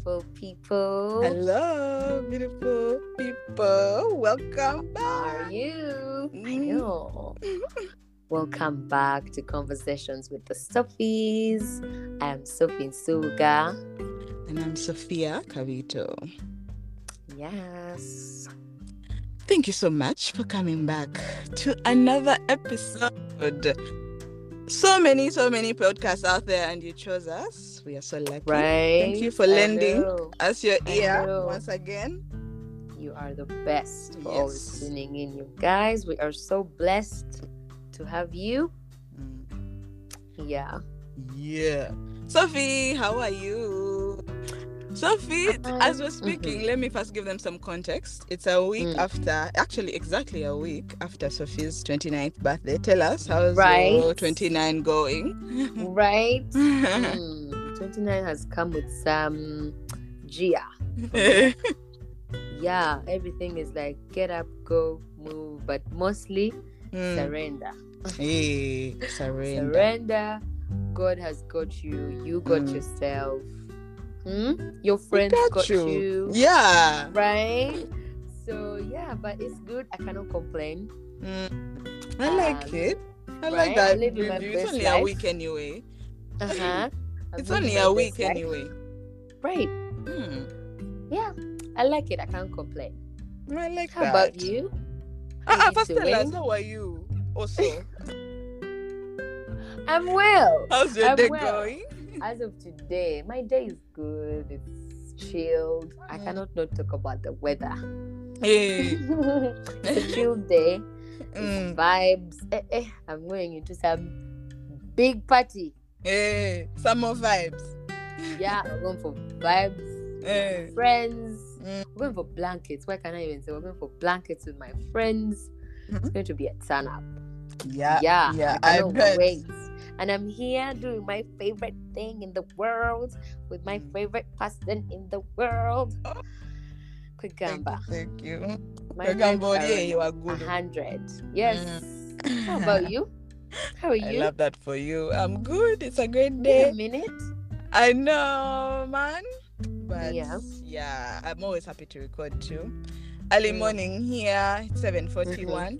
beautiful people. Hello, beautiful people. Welcome back. How are you? I Mm. know. Welcome back to Conversations with the Sophies. I am Sophie Suga. And I'm Sophia Cavito. Yes. Thank you so much for coming back to another episode. So many, so many podcasts out there, and you chose us. We are so lucky. Right. Thank you for lending us your ear once again. You are the best for always tuning in, you guys. We are so blessed to have you. Mm. Yeah. Yeah. Sophie, how are you? Sophie, Hi. as we're speaking, let me first give them some context. It's a week Mm. after, actually, exactly a week after Sophie's 29th birthday. Tell us, how's Right. your 29 going? Right? Mm, 29 has come with some Gia. Yeah, everything is like get up, go, move, but mostly Mm. surrender. Hey, surrender. Surrender. God has got you. You got Mm. yourself. Hmm? Your friends got got, you. Yeah. Right? So yeah, but it's good. I cannot complain. Mm. I like Um, it. I right? like that. My review. It's only a week anyway. Uh-huh. It's only a week life. anyway. Right. Hmm. Yeah. I like it. I can't complain. I like How that. about you? Ah, you first tell us, how are you? Also, I'm well. how's your I'm day well. going? As of today, my day is good. It's chilled. I Mm. cannot not talk about the weather. Hey. it's a chill day. Mm. It's vibes. Eh, eh, I'm going into some big party. Hey. Some more vibes. Yeah, we're going for vibes. Hey. Friends. Mm. We're going for blankets. Why can I even say we're going for blankets with my friends? It's Mhm. going to be a turn up. Yeah. Yeah, Yeah. I I bet. wait. And I'm here doing my favorite thing in the world with my Mm. favorite person in the world. Quick Thank gamba. you. Thank you. My Kagamba, vibes yeah, you are good. hundred. Yes. How about you? How are you? I love that for you. I'm good. It's a great Wait day. a minute. I know, man. But Yeah. yeah, I'm always happy to record too. Early Mm. morning here, 7:41.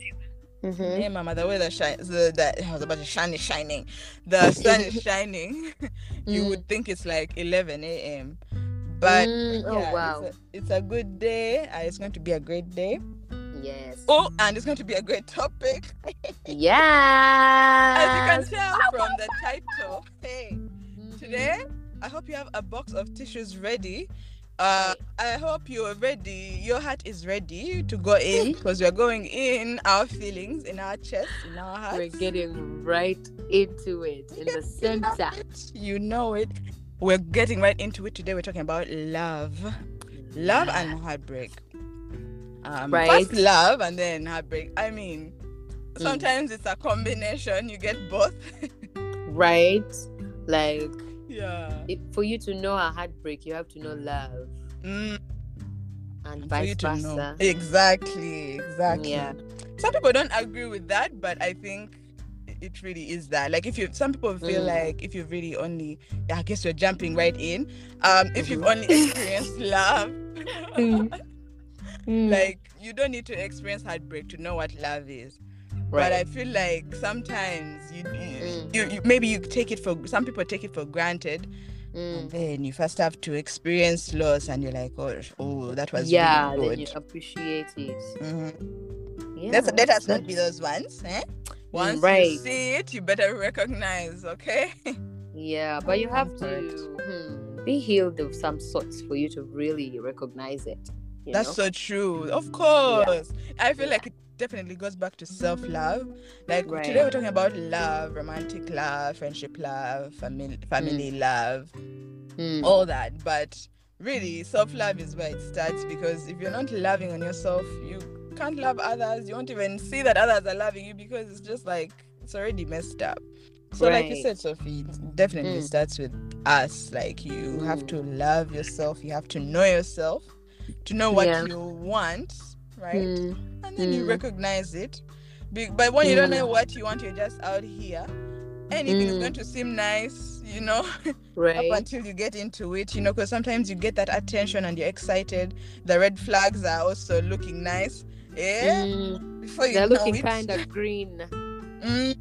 Mm-hmm. Hey, mama, the weather shines. The, the I was about to shine is shining. The sun is shining. you Mm. would think it's like 11 a.m. But Mm, oh, yeah, wow. it's, a, it's a good day. Uh, it's going to be a great day. Yes. Oh, and it's going to be a great topic. Yeah. As you can tell from the title. Hey, Mm-hmm. today I hope you have a box of tissues ready. Uh, I hope you're ready. Your heart is ready to go in because we're going in our feelings, in our chest, in our heart. We're getting right into it in the You center. You know it. We're getting right into it today. We're talking about love, love and heartbreak. Um, Right. First love and then heartbreak. I mean, Mm. sometimes it's a combination. You get both. right. Like yeah. it, for you to know a heartbreak, you have to know love, Mm, and you vice versa. Exactly. Exactly. Yeah. Some people don't agree with that, but I think it really is that. Like if you, some people feel Mm. like if you've really only, I guess you're jumping right in. Um, if you've Mhm. only experienced love. Mm. Mm. like you don't need to experience heartbreak to know what love is but i feel like sometimes you, Mm. you, you maybe you take it for some people take it for granted Mm. and then you first have to experience loss and you're like oh, oh that was yeah, really then good you appreciate it. Mhm. Yeah, Let's, let us not be those ones eh? once you see it you better recognize okay Yeah, but you have Correct. to hmm, be healed of some sorts for you to really recognize it. You that's know? so true of course i feel Yeah. like it definitely goes back to self-love like Right. today we're talking about love romantic love friendship love family family love Hmm. all that but really self-love is where it starts because if you're not loving on yourself you can't love others you won't even see that others are loving you because it's just like it's already messed up so like you said sophie it definitely Mm. starts with us like you have Mm. to love yourself you have to know yourself to know what Yeah. you want right Hmm. And then you Mm. recognize it Be- but when you don't Mm. know what you want you're just out here anything is Mm. going to seem nice, you know, Right. up until you get into it, you know, because sometimes you get that attention and you're excited. The red flags are also looking nice. Yeah. Mm, Before you they're know looking kind of green. Mm.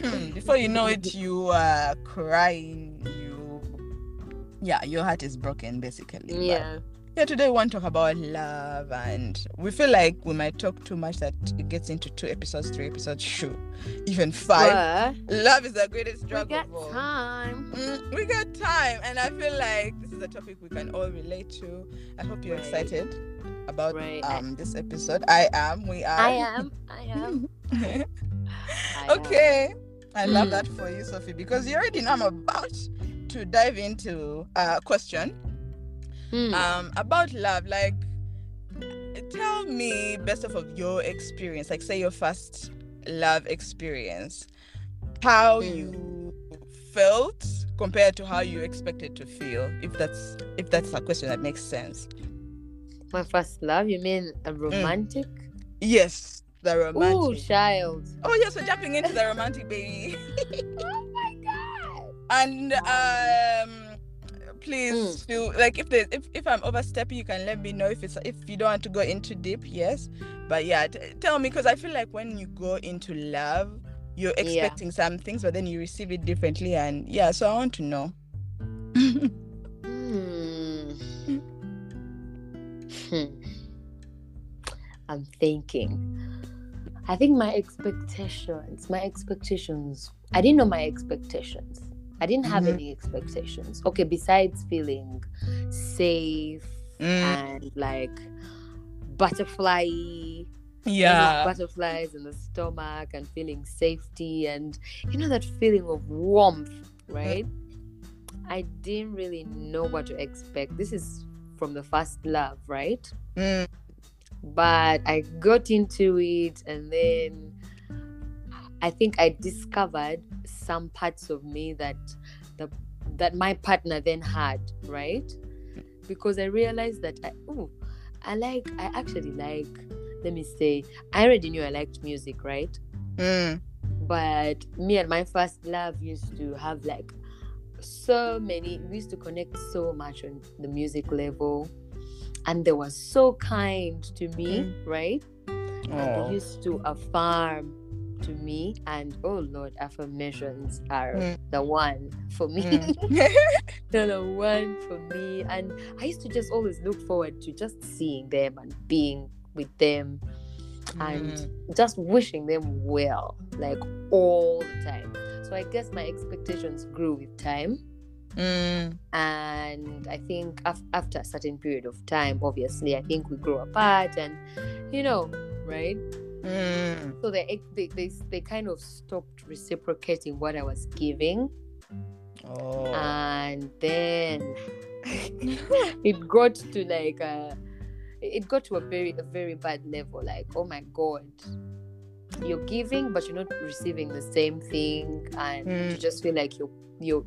Hmm, Before you know it, you are crying. You, yeah, your heart is broken, basically. But, Yeah. Today we want to talk about love, and we feel like we might talk too much that it gets into two episodes, three episodes, sure, even five. But Love is the greatest we got time. Mm, we got time, and I feel like this is a topic we can all relate to. I hope you're Right. excited about Right. Um this episode. I am. We are. I am. I am. I am. okay. I love Mm. that for you, Sophie, because you already know I'm about to dive into a question Mm. um about love. Like, tell me best of, of your experience, like say your first love experience, how Mm. you felt compared to how you expected to feel. If that's if that's a question that makes sense. My first love. You mean a romantic? Yes, the romantic. Oh, child. oh yes, we're jumping into the romantic, baby. oh my god. and um please Mm. feel like if there's if, if i'm overstepping you can let me know if it's if you don't want to go into deep yes but yeah t- tell me because i feel like when you go into love you're Yeah. expecting some things but then you receive it differently and yeah so i want to know Hmm. Hmm. I'm thinking. I think my expectations, my expectations, I didn't know my expectations. I didn't have Mhm. any expectations. Okay, besides feeling safe Mm, and like butterfly yeah. butterflies in the stomach and feeling safety and you know that feeling of warmth right? I didn't really know what to expect. This is from the first love right? Mm, but i got into it and then i think i discovered some parts of me that the that my partner then had right? Because i realized that i oh i like i actually like let me say i already knew i liked music right? Mm, but me and my first love used to have like so many we used to connect so much on the music level. And they were so kind to me right? And oh. they used to affirm to me and oh lord affirmations are Mm. the one for me Mm. they're the one for me and i used to just always look forward to just seeing them and being with them and Mm. just wishing them well like all the time so i guess my expectations grew with time Mm, and i think af- after a certain period of time obviously i think we grow apart and you know right mm, so they they they, they kind of stopped reciprocating what i was giving oh. and then it got to like a it got to a very a very bad level like oh my god you're giving but you're not receiving the same thing and you Mm. just feel like you're you're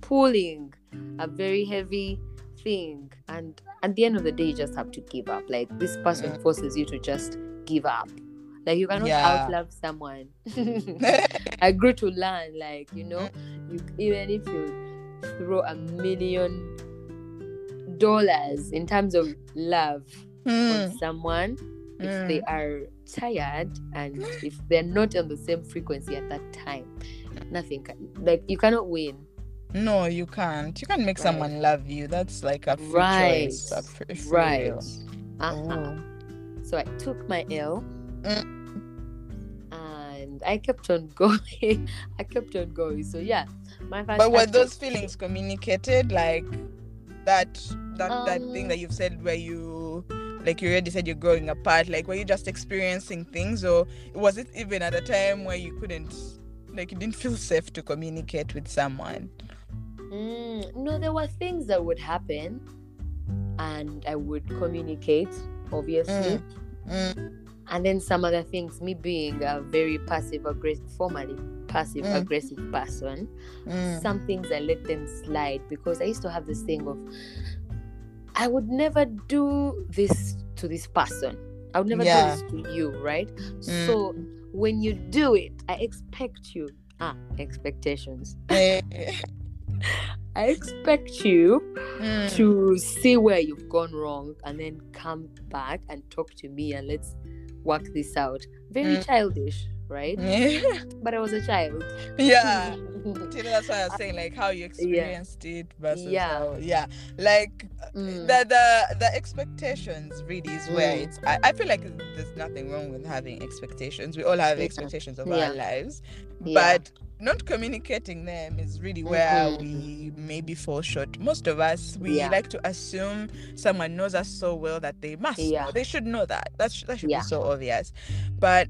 pulling a very heavy thing and at the end of the day you just have to give up like this person Mm. forces you to just give up like you cannot Yeah. outlove someone i grew to learn like you know you even if you throw a million dollars in terms of love Mm, on someone if they are tired and if they're not on the same frequency at that time nothing can like you cannot win No, you can't. You can't make Right. someone love you. That's like a free Right. choice. A free, free right uh-huh. Oh. so i took my l Mm. And i kept on going i kept on going so yeah my first But were those feelings communicated? Like that that that thing Um, that you've said where you like you already said you're growing apart, like were you just experiencing things or was it even at a time where you couldn't like you didn't feel safe to communicate with someone? Mm, no, there were things that would happen, and I would communicate, obviously. Mm. And then some other things, me being a very passive aggressive, formerly passive Mm. aggressive person, Mm. some things I let them slide because I used to have this thing of I would never do this to this person. I would never Yeah. do this to you, right? Mm. So when you do it, I expect you ah expectations. Eh, I expect you mm, to see where you've gone wrong and then come back and talk to me and let's work this out. Very Mm. childish, right? yeah. But I was a child. yeah. See, that's why I was saying like how you experienced it versus Yeah. how yeah. Like Mm. the the the expectations really is where Mm. it's I, I feel like there's nothing wrong with having expectations. We all have Yeah. expectations of Yeah. our lives. Yeah. But not communicating them is really where Mhm. we maybe fall short. Most of us we Yeah. like to assume someone knows us so well that they must Yeah. They should know that. That should, that should Yeah. be so obvious. But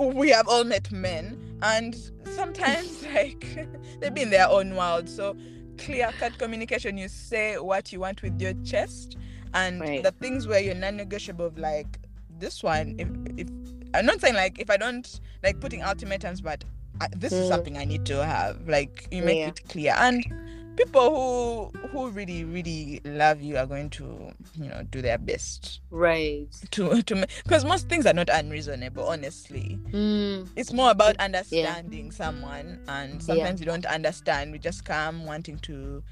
we have all met men and sometimes like they be in their own world. So clear cut communication, you say what you want with your chest and Right. the things where you're non-negotiable like this one if if I'm not saying like if I don't like putting ultimatums but I, this is Mm. something I need to have like you make Yeah. it clear and people who who really really love you are going to you know do their best right. to to because most things are not unreasonable honestly Mm. it's more about understanding someone and sometimes you don't understand we just come wanting to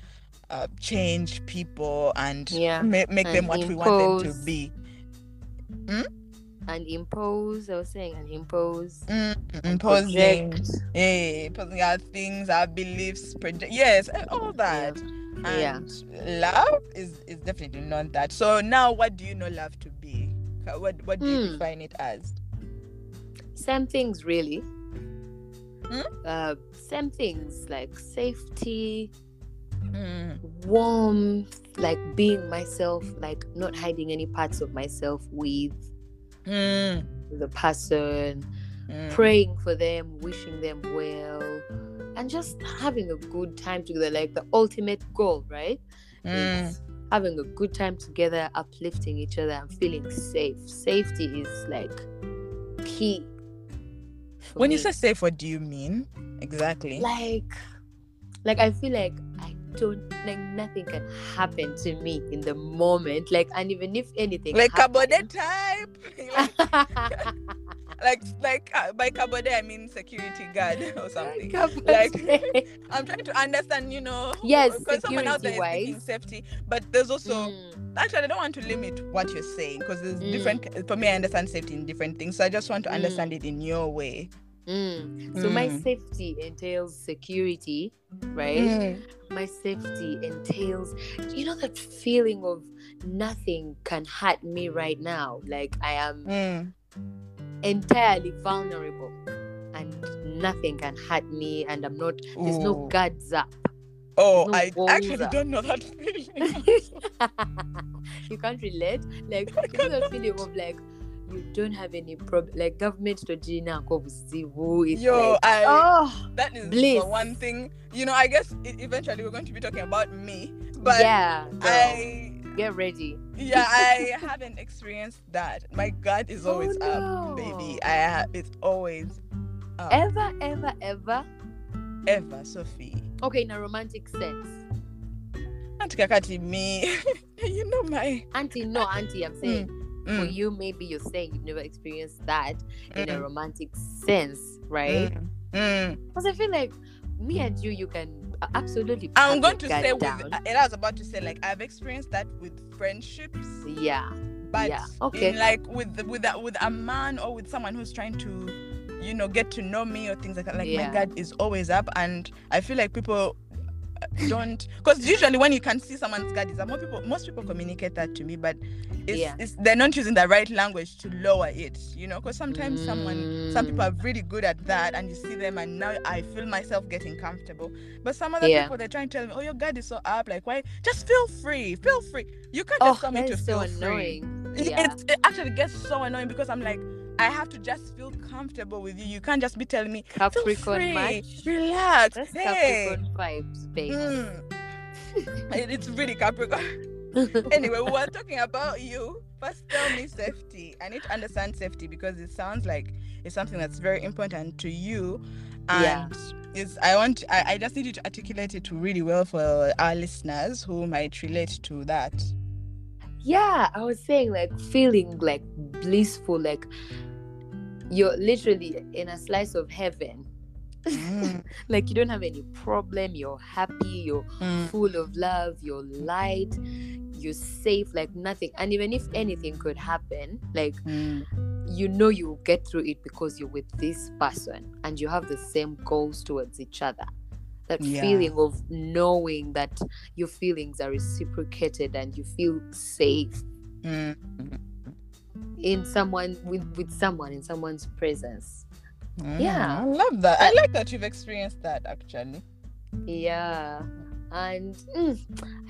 uh, change people and Yeah, ma- make them and what we want them to impose. be And impose, I was saying, and impose. mm, imposing project. yeah imposing our things our beliefs project yes and all that Yeah. and love is is definitely not that so now what do you know love to be what what do you Hmm. define it as Same things, really. Hmm? Uh, same things like safety, Mm, warmth, like being myself, like not hiding any parts of myself with mm, the person, mm. praying for them, wishing them well, and just having a good time together. Like the ultimate goal, right? Mm. Having a good time together, uplifting each other, and feeling safe. Safety is like key. when you say safe what do you mean exactly like like i feel like i don't like nothing can happen to me in the moment like and even if anything like happens- type. Like like uh, by cabode i mean security guard or something. Like- i'm trying to understand you know Yes, because someone out there is thinking safety but there's also Mm, actually i don't want to limit what you're saying because there's Mm. different for me i understand safety in different things so i just want to Mm. understand it in your way mm. so my Mm. safety entails security right my safety entails you know that feeling of nothing can hurt me right now like i am Mm. entirely vulnerable and nothing can hurt me and i'm not there's no Ooh. guards up oh no i actually up. don't know that feeling you can't relate like you know the feeling of like you don't have any problem like government to Gina yo like, i oh that is bliss. the one thing you know i guess eventually we're going to be talking about me but yeah girl, i get ready. Yeah i haven't experienced that. My guard is Oh, always up baby. I have it's always up. Ever ever ever? Ever sophie. Okay in a romantic sense Auntie kakati me. You know my auntie no auntie i'm hmm. saying for Mm, you maybe you're saying you've never experienced that in a mm, romantic sense right mm, mm. because i feel like me and you you can absolutely i'm going to say with i was about to say like i've experienced that with friendships yeah but Yeah, okay. in like with with a, with a man or with someone who's trying to you know get to know me or things like that like Yeah. my guard is always up and i feel like people uh, don't because usually when you can see someone's guard is more people most people communicate that to me but it's, Yeah. it's they're not using the right language to lower it you know because sometimes someone some people Mm. are really good at that and you see them and now i feel myself getting comfortable but some other Yeah. people they're trying to tell me oh your guard is so up like why just feel free feel free you can't oh just tell me that to feel so free annoying it, yeah it's- it actually gets so annoying because I'm like, I have to just feel comfortable with you. You can't just be telling me, capricorn much relax. that's hey. capricorn vibes babe Mm. It- it's really Capricorn. anyway, we were talking about you. First, tell me safety. I need to understand safety because it sounds like it's something that's very important to you. And Yeah. it's I want I, I just need you to articulate it really well for our listeners who might relate to that. Yeah i was saying like feeling like blissful like you're literally in a slice of heaven Mm. like you don't have any problem you're happy you're Mm. full of love you're light you're safe like nothing and even if anything could happen like Mm. you know you will get through it because you're with this person and you have the same goals towards each other that Yeah. feeling of knowing that your feelings are reciprocated and you feel safe Mm. in someone with with someone in someone's presence Mm. Yeah. I love that. I like that you've experienced that actually. yeah and mm,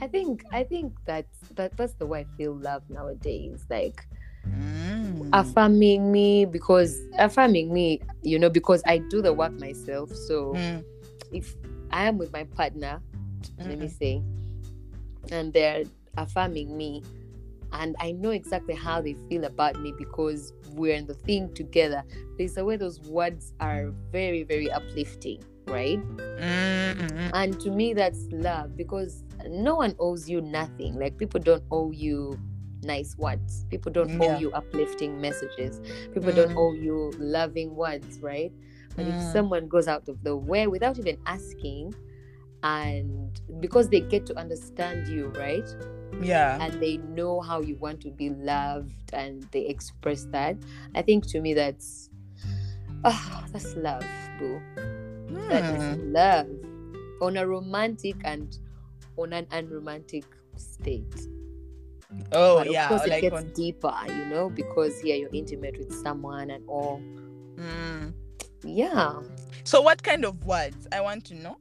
i think i think that that that's the way i feel love nowadays like Mm. affirming me because affirming me you know because i do the work myself so Mm. if i am with my partner let me Mhm. say and they're affirming me and i know exactly how they feel about me because we're in the thing together. There's a way those words are very very uplifting right? Mm. and to me that's love because no one owes you nothing. Like people don't owe you nice words. People don't owe you uplifting messages. People don't Mm. owe you loving words right if Mm. someone goes out of the way without even asking and because they get to understand you right Yeah. and they know how you want to be loved and they express that i think to me that's oh that's love boo that is Mm. love on a romantic and on an unromantic state. Oh but of yeah. course, it Like gets on. deeper, you know, because here you're intimate with someone and all. Mm. Yeah. Mm. So what kind of words? I want to know.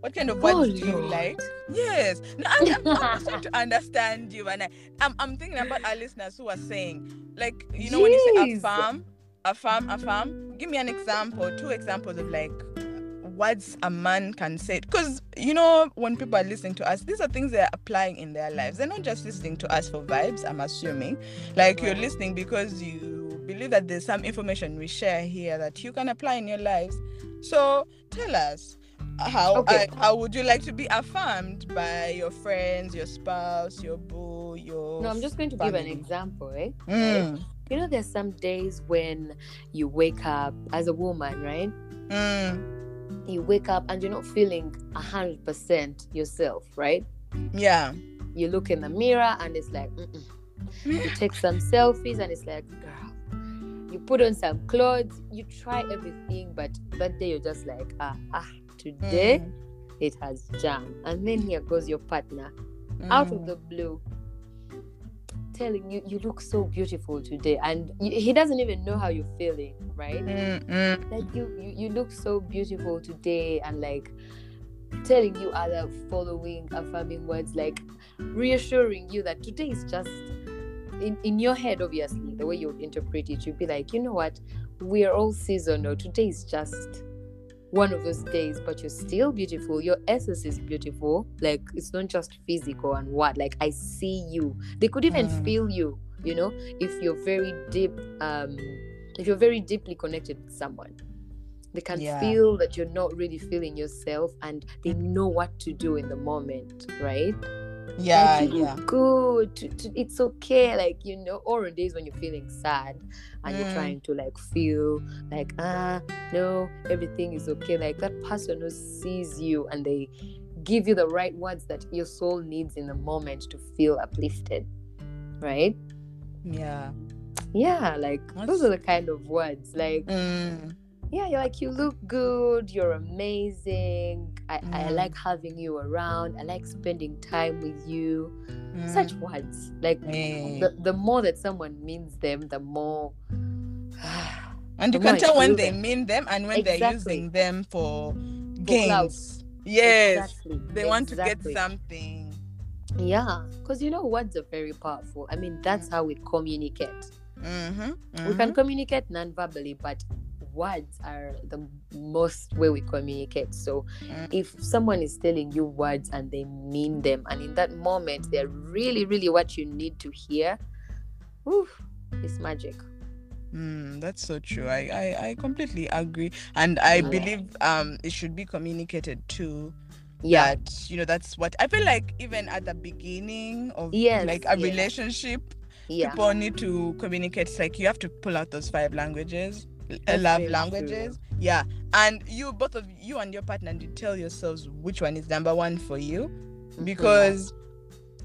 What kind of words Oh, do you Lord. like? Yes. No, I'm, I'm, I'm trying to understand you, and I, I'm, I'm thinking about our listeners who are saying, like, you know, when you say Jeez. affirm, affirm, affirm. Give me an example, two examples of like words a man can say. Because you know, when people are listening to us, these are things they're applying in their lives. They're not just listening to us for vibes. I'm assuming, like, you're listening because you believe that there's some information we share here that you can apply in your lives. So tell us how Okay. I, how would you like to be affirmed by your friends, your spouse, your boo, your No, I'm just going to give an example, eh? Mm, You know, there's some days when you wake up as a woman, right? mm, You wake up and you're not feeling a hundred percent yourself, right? yeah. You look in the mirror and it's like, Mm-mm. you take some selfies and it's like, girl, you put on some clothes, you try everything, but that day you're just like, ah, ah, today Mm, it has jam. And then here goes your partner out mm, of the blue telling you, you look so beautiful today. And he doesn't even know how you're feeling, right? mm, mm, Like, you, you, you look so beautiful today, and like, telling you other following affirming words like reassuring you that today is just in, in your head obviously the way you interpret it you'd be like you know what we're all seasonal today is just one of those days but you're still beautiful. Your essence is beautiful. Like it's not just physical and what like i see you. They could even Mm. feel you you know if you're very deep um if you're very deeply connected with someone. They can Yeah. feel that you're not really feeling yourself and they know what to do in the moment right yeah, like, yeah. good to, to, it's okay like you know or on days when you're feeling sad and you're Mm. trying to like feel like ah no everything is okay like that person who sees you and they give you the right words that your soul needs in the moment to feel uplifted right Yeah. yeah like those are the kind of words like Mm, yeah you're like you look good you're amazing I, I Mm. like having you around i like spending time with you mm, such words like eh. the, the more that someone means them the more And you the can tell when they them. mean them and when they're using them for gains. Yes. exactly They want to exactly. get something. yeah because you know words are very powerful i mean that's how we communicate Mm-hmm, we can communicate non-verbally but words are the most way we communicate so Mm. if someone is telling you words and they mean them and in that moment they're really really what you need to hear whew, it's magic Mm, that's so true. I, I, I completely agree. And I Yeah. believe um it should be communicated too. yeah That you know, that's what I feel like even at the beginning of Yes, like a yeah. relationship, yeah people need to communicate. It's like you have to pull out those five languages. That's love languages. Yeah, and you both of you and your partner you tell yourselves which one is number one for you, Mm-hmm. because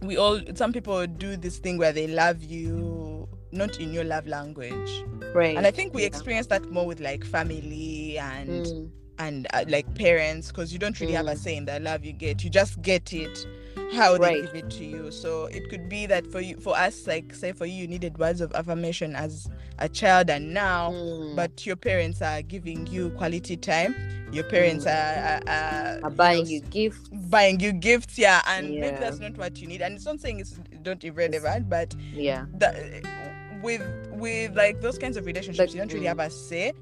we all some people do this thing where they love you not in your love language, right. and I think we yeah. experience that more with like family and Mm, and uh, like parents because you don't really have a Mm. say in the love you get you just get it how they Right. give it to you so it could be that for you for us like say for you you needed words of affirmation as a child and now mm. but your parents are giving you quality time your parents Mm. are, are, are Are buying know, you gifts. buying you gifts yeah and maybe that's not what you need and it's not saying it's not irrelevant but Yeah. the, with with like those kinds of relationships you don't really mm. have a say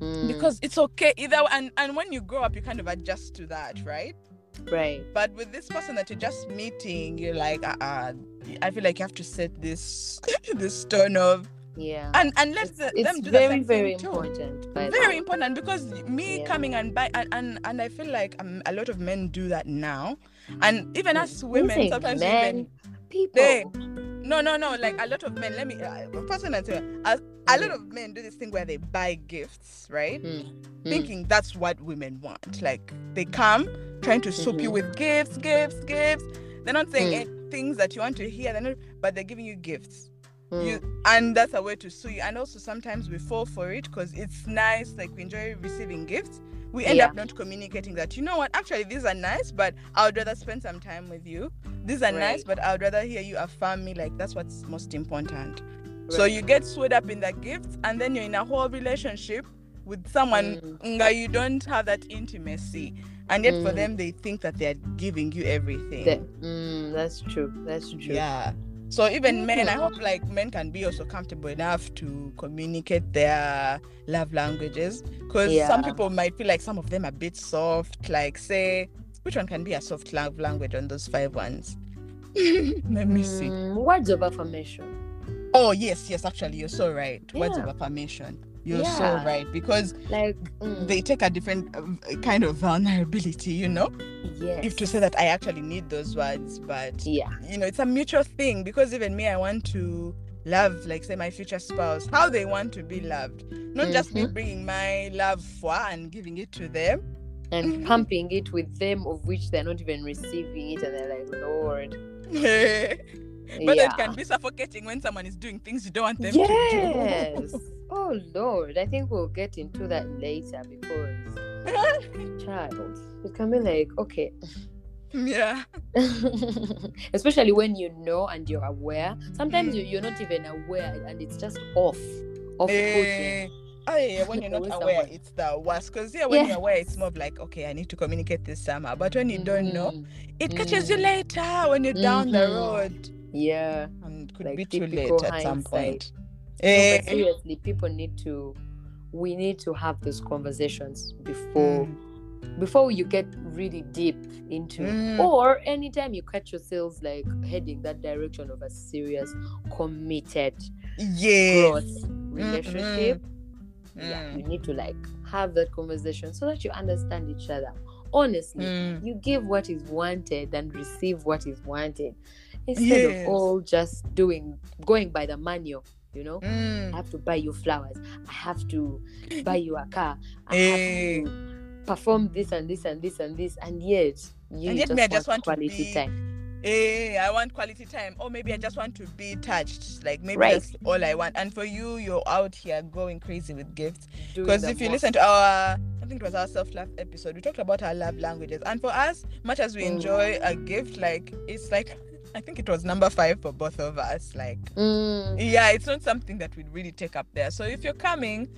Mm, because it's okay either and and when you grow up you kind of adjust to that right right. but with this person that you're just meeting you're like uh, uh i feel like you have to set this this tone of Yeah. and and let the, them do the very same very thing too. important. The very way. important because me Yeah. coming and buy and, and and i feel like um, a lot of men do that now and even as You women sometimes men, even people. They- no no no like a lot of men let me uh, person and say a, a lot of men do this thing where they buy gifts right Mm, mm. thinking that's what women want. Like they come trying to soup you Mhm. with gifts, gifts, gifts. They're not saying Mm. things that you want to hear, they're not, but they're giving you gifts. Mm, You and that's a way to sue you. And also sometimes we fall for it because it's nice, like we enjoy receiving gifts. We end Yeah. up not communicating that, you know what, actually these are nice, but I would rather spend some time with you. These are nice, but I would rather hear you affirm me. Like that's what's most important. So you get swayed up in the gifts, and then you're in a whole relationship with someone Mm. you don't have that intimacy, and yet for Mm. them they think that they are giving you everything. Mm, that's true. That's true. Yeah. So even men, I Mhm. hope like men can be also comfortable enough to communicate their love languages, because some people might feel like some of them are a bit soft. Like say, which one can be a soft love language on those five ones? Let me see. Mm, words of affirmation. Oh yes, yes. Actually, you're so right. Words of affirmation. You're so right because Like mm, they take a different uh, kind of vulnerability. You know, yes. if to say that I actually need those words, but Yeah. you know, it's a mutual thing because even me, I want to love, like say my future spouse, how they want to be loved, not just me Mhm. bringing my love for and giving it to them. And Mhm. pumping it with them of which they're not even receiving it and they're like, Lord. but yeah. it can be suffocating when someone is doing things you don't want them to do. yes. oh Lord. I think we'll get into that later because child. It can be like, okay. yeah. Especially when you know and you're aware. Sometimes Mm. you, you're not even aware and it's just off. Off Eh, oh yeah, when you're not aware, someone. it's the worst. Because yeah, when Yeah. you're aware, it's more of like, okay, I need to communicate this somehow. But when you don't know, it catches you Mm. later when you're down the Mhm. road, Yeah. and could Like be too late at some point. No, Eh, but seriously, people need to we need to have those conversations before mm, before you get really deep into Mm. or anytime you catch yourselves like heading that direction of a serious committed yes. growth relationship yeah Mm. you need to like have that conversation so that you understand each other honestly Mm. you give what is wanted and receive what is wanted instead Yes. of all just doing going by the manual you know I Mm. have to buy you flowers. I have to buy you a car. I Eh. have to perform this and this and this and this. And yet, you And yet just, me, I just want want quality be time. Eh, I want quality time. Or maybe I just want to be touched. Like maybe Right. that's all I want. And for you, you're out here going crazy with gifts. Because if you most. listen to our, I think it was our self love episode, we talked about our love languages. And for us, much as we Mm. enjoy a gift, like it's like, I think it was number five for both of us. Like, Mm, yeah, it's not something that we'd really take up there. So if you're coming,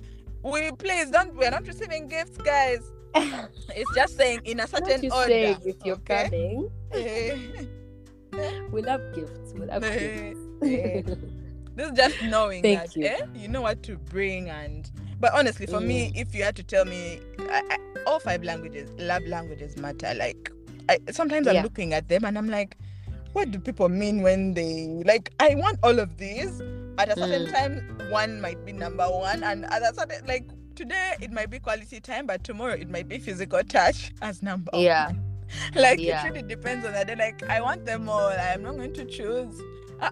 we please don't, we're not receiving gifts, guys. It's just saying in a certain you order. say if you're okay? coming? We love gifts. We love gifts. This is just knowing Thank that you. Eh, you know what to bring and but honestly for me Mm. if you had to tell me I, I, all five languages love languages matter like I, sometimes i'm looking at them and i'm like what do people mean when they like i want all of these at a certain Mm. time one might be number one and at a certain like today it might be quality time but tomorrow it might be physical touch as number one? Yeah. one like Yeah. it really depends on that day like i want them all i'm not going to choose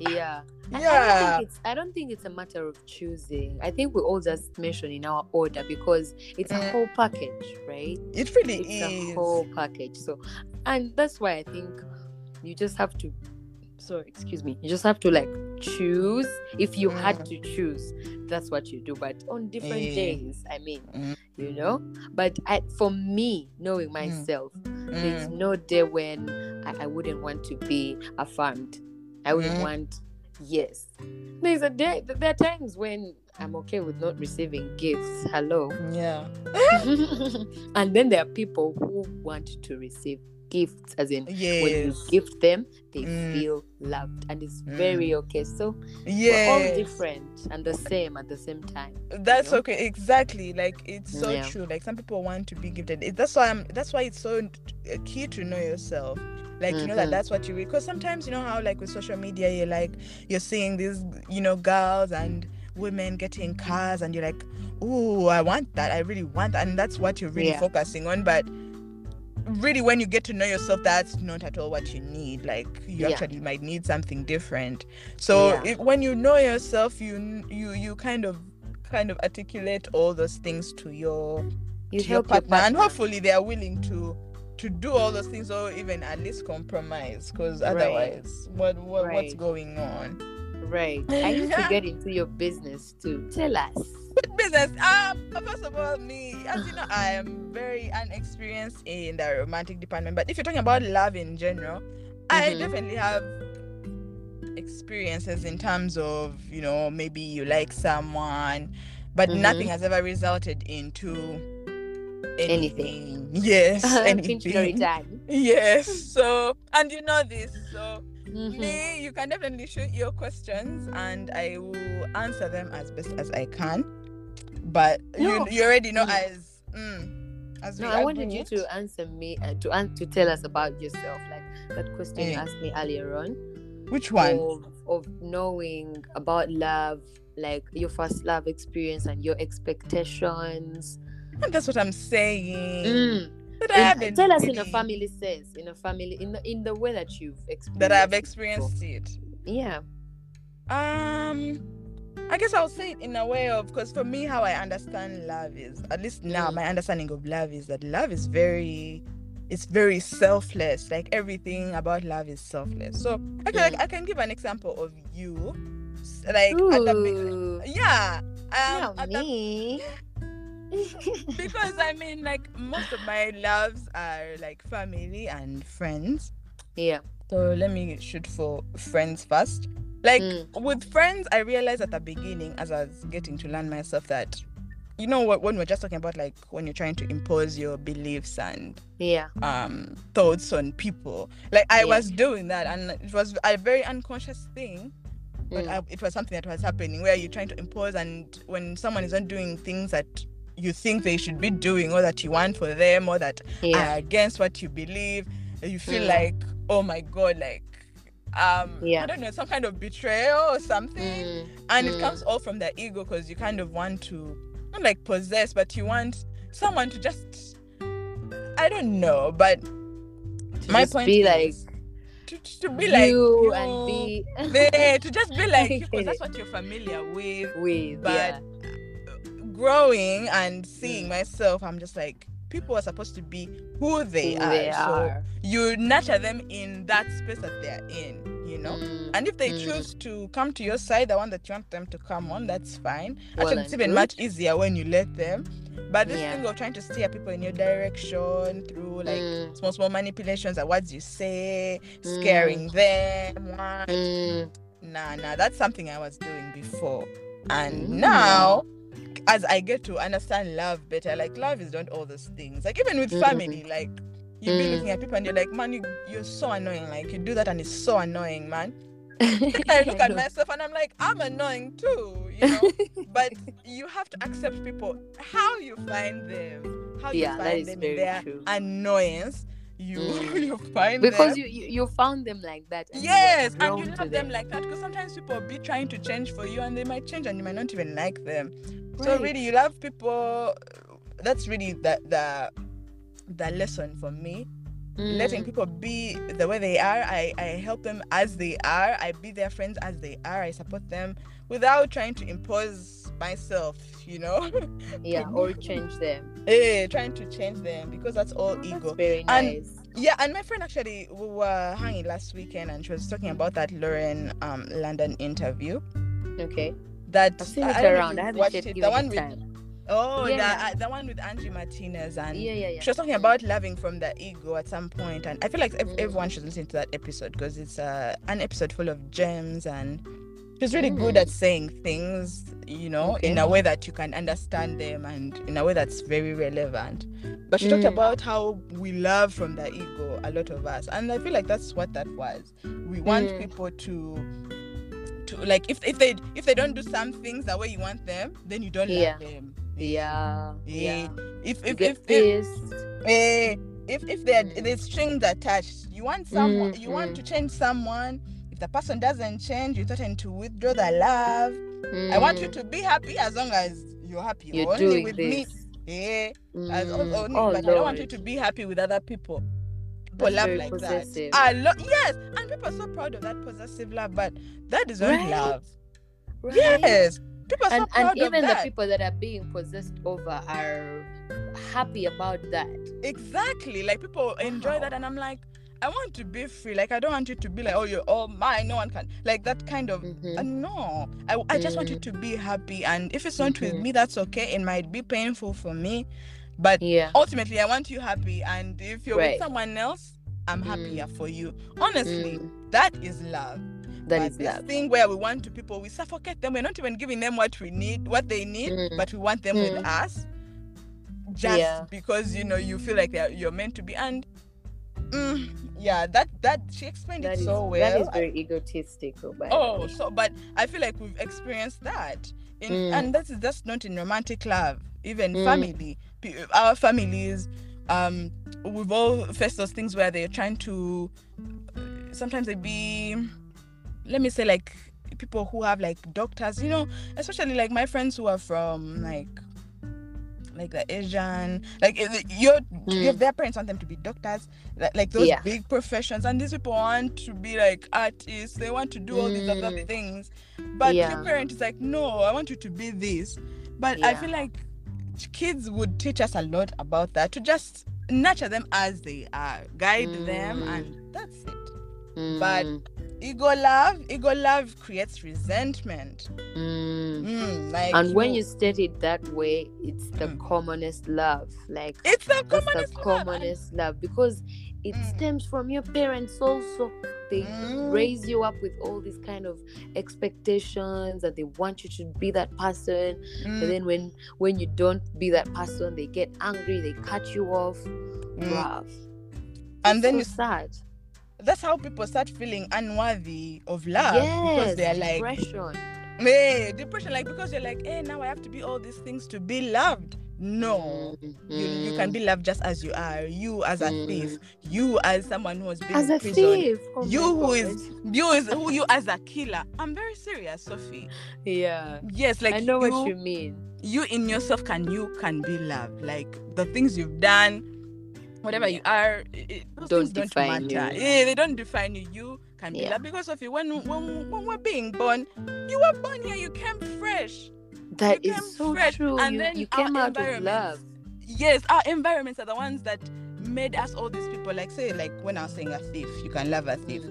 yeah. I- I, don't Yeah. think it's I don't think it's a matter of choosing. I think we all just mention in our order because it's a Mm. whole package, right? It really It's a whole package. So and that's why I think you just have to sorry, excuse me. You just have to like choose. If you had Mm. to choose, that's what you do. But on different Yeah. days, I mean, Mm. you know. But I, for me, knowing myself, there's Mm. no day when I, I wouldn't want to be affirmed. I wouldn't Mm. want, yes. There's a day, there are times when I'm okay with not receiving gifts. Hello. Yeah. and then there are people who want to receive gifts, as in when you Yes. gift them, they Mm. feel loved. And it's very okay. So we're Yeah. all different and the same at the same time. That's know? okay. Exactly. Like it's so Yeah. true. Like some people want to be gifted. It, that's why I'm. That's why it's so uh, key to know yourself. Like you know that Mhm. that's what you read because sometimes you know how like with social media you're like you're seeing these you know girls and women getting cars and you're like oh I want that I really want that and that's what you're really Yeah. focusing on but really when you get to know yourself that's not at all what you need like you Yeah. actually might need something different so Yeah. if, when you know yourself you you you kind of kind of articulate all those things to your You to your your partner, and hopefully they are willing to to do all those things or even at least compromise because otherwise what, what what's going on Right. I need to get into your business too. Tell us. Business um first of all me as you know i am very unexperienced in the romantic department but if you're talking about love in general i Mhm. definitely have experiences in terms of you know maybe you like someone but Mhm. nothing has ever resulted into Anything. anything yes anything yes so and you know this so Mhm. me you can definitely shoot your questions and i will answer them as best as i can but No. you, you already know Mm. as mm, as No, we I wanted you to answer me uh, to an- to tell us about yourself, like that question you asked me earlier on which one of of knowing about love, like your first love experience and your expectations. and that's what i'm saying Mm. I In- haven't tell us in a family sense, in a family, in the, in the way that you've experienced. that i've it experienced it. Yeah. um i guess i'll say it in a way of because for me how i understand love is at least now Mm. my understanding of love is that love is very it's very selfless like everything about love is selfless so I can, Mm. I can give an example of you like at the, yeah um, not at the- me. because i mean like most of my loves are like family and friends yeah. So let me shoot for friends first. Like Mm. with friends, I realized at the beginning as I was getting to learn myself that you know what when we're just talking about like when you're trying to impose your beliefs and Yeah. um thoughts on people. Like I Yeah. was doing that and it was a very unconscious thing. But Mm. I, it was something that was happening where you're trying to impose and when someone is not doing things that you think they should be doing or that you want for them or that yeah. are against what you believe you feel Mm. like oh my god like um Yeah. i don't know some kind of betrayal or something Mm, and mm. it comes all from the ego because you kind of want to not like possess but you want someone to just i don't know but to my point be is like to, to be like you you and be there, to just be like because that's what you're familiar with with but yeah. growing and seeing Mm. myself i'm just like people are supposed to be who they who are they so are. you nurture them in that space that they're in you know Mm, and if they mm. choose to come to your side the one that you want them to come on that's fine Well actually it's and even good. much easier when you let them but this Yeah. thing of trying to steer people in your direction through like Mm, small small manipulations of words you say scaring them what mm, nah nah that's something i was doing before and Mm. now as i get to understand love better like love is not all those things like even with Mhm. family like you be Mm. looking at people and you're like man you, you're so annoying like you do that and it's so annoying man i look at myself and i'm like i'm annoying too you know but you have to accept people how you find them how you Yeah, that find them in their true. annoyance you Mm. you find because them you, you you found them like that. and Yes, and you love them like that because sometimes people be trying to change for you and they might change and you might not even like them. So really, you love people. That's really the the the lesson for me. letting Mm. people be the way they are. I, I help them as they are. I be their friends as they are. I support them without trying to impose myself, you know? yeah or change them Eh, trying to change them because that's all That's ego. very And- nice Yeah, and my friend actually we were hanging last weekend and she was talking about that Lauren um London interview. okay That I've seen it I don't know if around i haven't watched it. The one it with time oh Yeah, the, yeah. uh, the one with Angie Martinez and yeah yeah yeah she was talking about loving from the ego at some point and i feel like ev- Mm. everyone should listen to that episode because it's uh, an episode full of gems and she's really good Mm. at saying things you know in a way that you can understand them and in a way that's very relevant but she talked Mm. about how we love from the ego a lot of us and i feel like that's what that was we want Mm. people to to like if, if they if they don't do some things the way you want them then you don't Yeah. love them yeah Eh, yeah if if if, if Eh, if if there Mm. there's strings attached, you want someone, Mm, you want mm. to change someone. The person doesn't change, you threaten to withdraw the love. I want you Mm, to be happy as long as you're happy you're only doing with this me. Eh, as Mm, only, oh but I don't want you to be happy with other people. People love very like possessive. that. I love yes, and people are so proud of that possessive love, but that is not Right? love. right? Yes, people are so and, proud and even the people that are being possessed over are happy about that Exactly. Like people enjoy Wow. that, and I'm like, I want to be free. Like I don't want you to be like, oh, you're all mine. No one can. Like that kind of. Mhm. Uh, no, I, I just want you Mm. to be happy, and if it's not with Mhm. me, that's okay. It might be painful for me, but yeah ultimately, I want you happy. And if you're Right. with someone else, I'm Mm. happier for you. Honestly, Mm, that is love. that but is this love thing where we want to people, we suffocate them. We're not even giving them what we need, what they need, Mm. but we want them with Mm. us. Just Yeah. because you know you feel like you're meant to be, and mm, yeah, that that she explained that it is so well. that is very egotistical by the oh, so but I feel like we've experienced that, in, Mm. and that's that's not in romantic love, even Mm. family. Our families, um, we've all faced those things where they're trying to. Sometimes they be, let me say, like people who have like doctors, you know, especially like my friends who are from like like the Asian, like your Mm. their parents want them to be doctors, like, like those Yeah. big professions, and these people want to be like artists. They want to do all these other Mm. things, but Yeah. your parent is like, no, I want you to be this. But I feel like kids would teach us a lot about that to just nurture them as they are, guide them, Mm. and that's it. but- Mm, Ego love, ego love creates resentment. mm. Mm, like and when you state it that way it's the Mm. commonest love like it's the commonest the love, commonest love because it Mm. stems from your parents also they Mm. raise you up with all these kind of expectations and they want you to be that person Mm, and then when when you don't be that person they get angry they cut you off mm. And then so you sad that's how people start feeling unworthy of love because they're like depression. hey, depression like because you're like hey now i have to be all these things to be loved. No. You, you can Mm. be loved just as you are. You as a Mm. thief you as someone who has been as a prison thief oh you who is you is who you as a killer. I'm very serious sophie. Yeah. Yes like i know you, what you mean. you in yourself can you can be loved. Like the things you've done whatever you are it, Don't things don't define you. yeah they don't define you. You can be Yeah. loved because of you. When, when when we're being born you were born here. You came fresh. That You is so fresh, true. And you, then you came out with environments- love. Yes our environments are the ones that made us all these people. Like say like when i was saying a thief you can love a thief.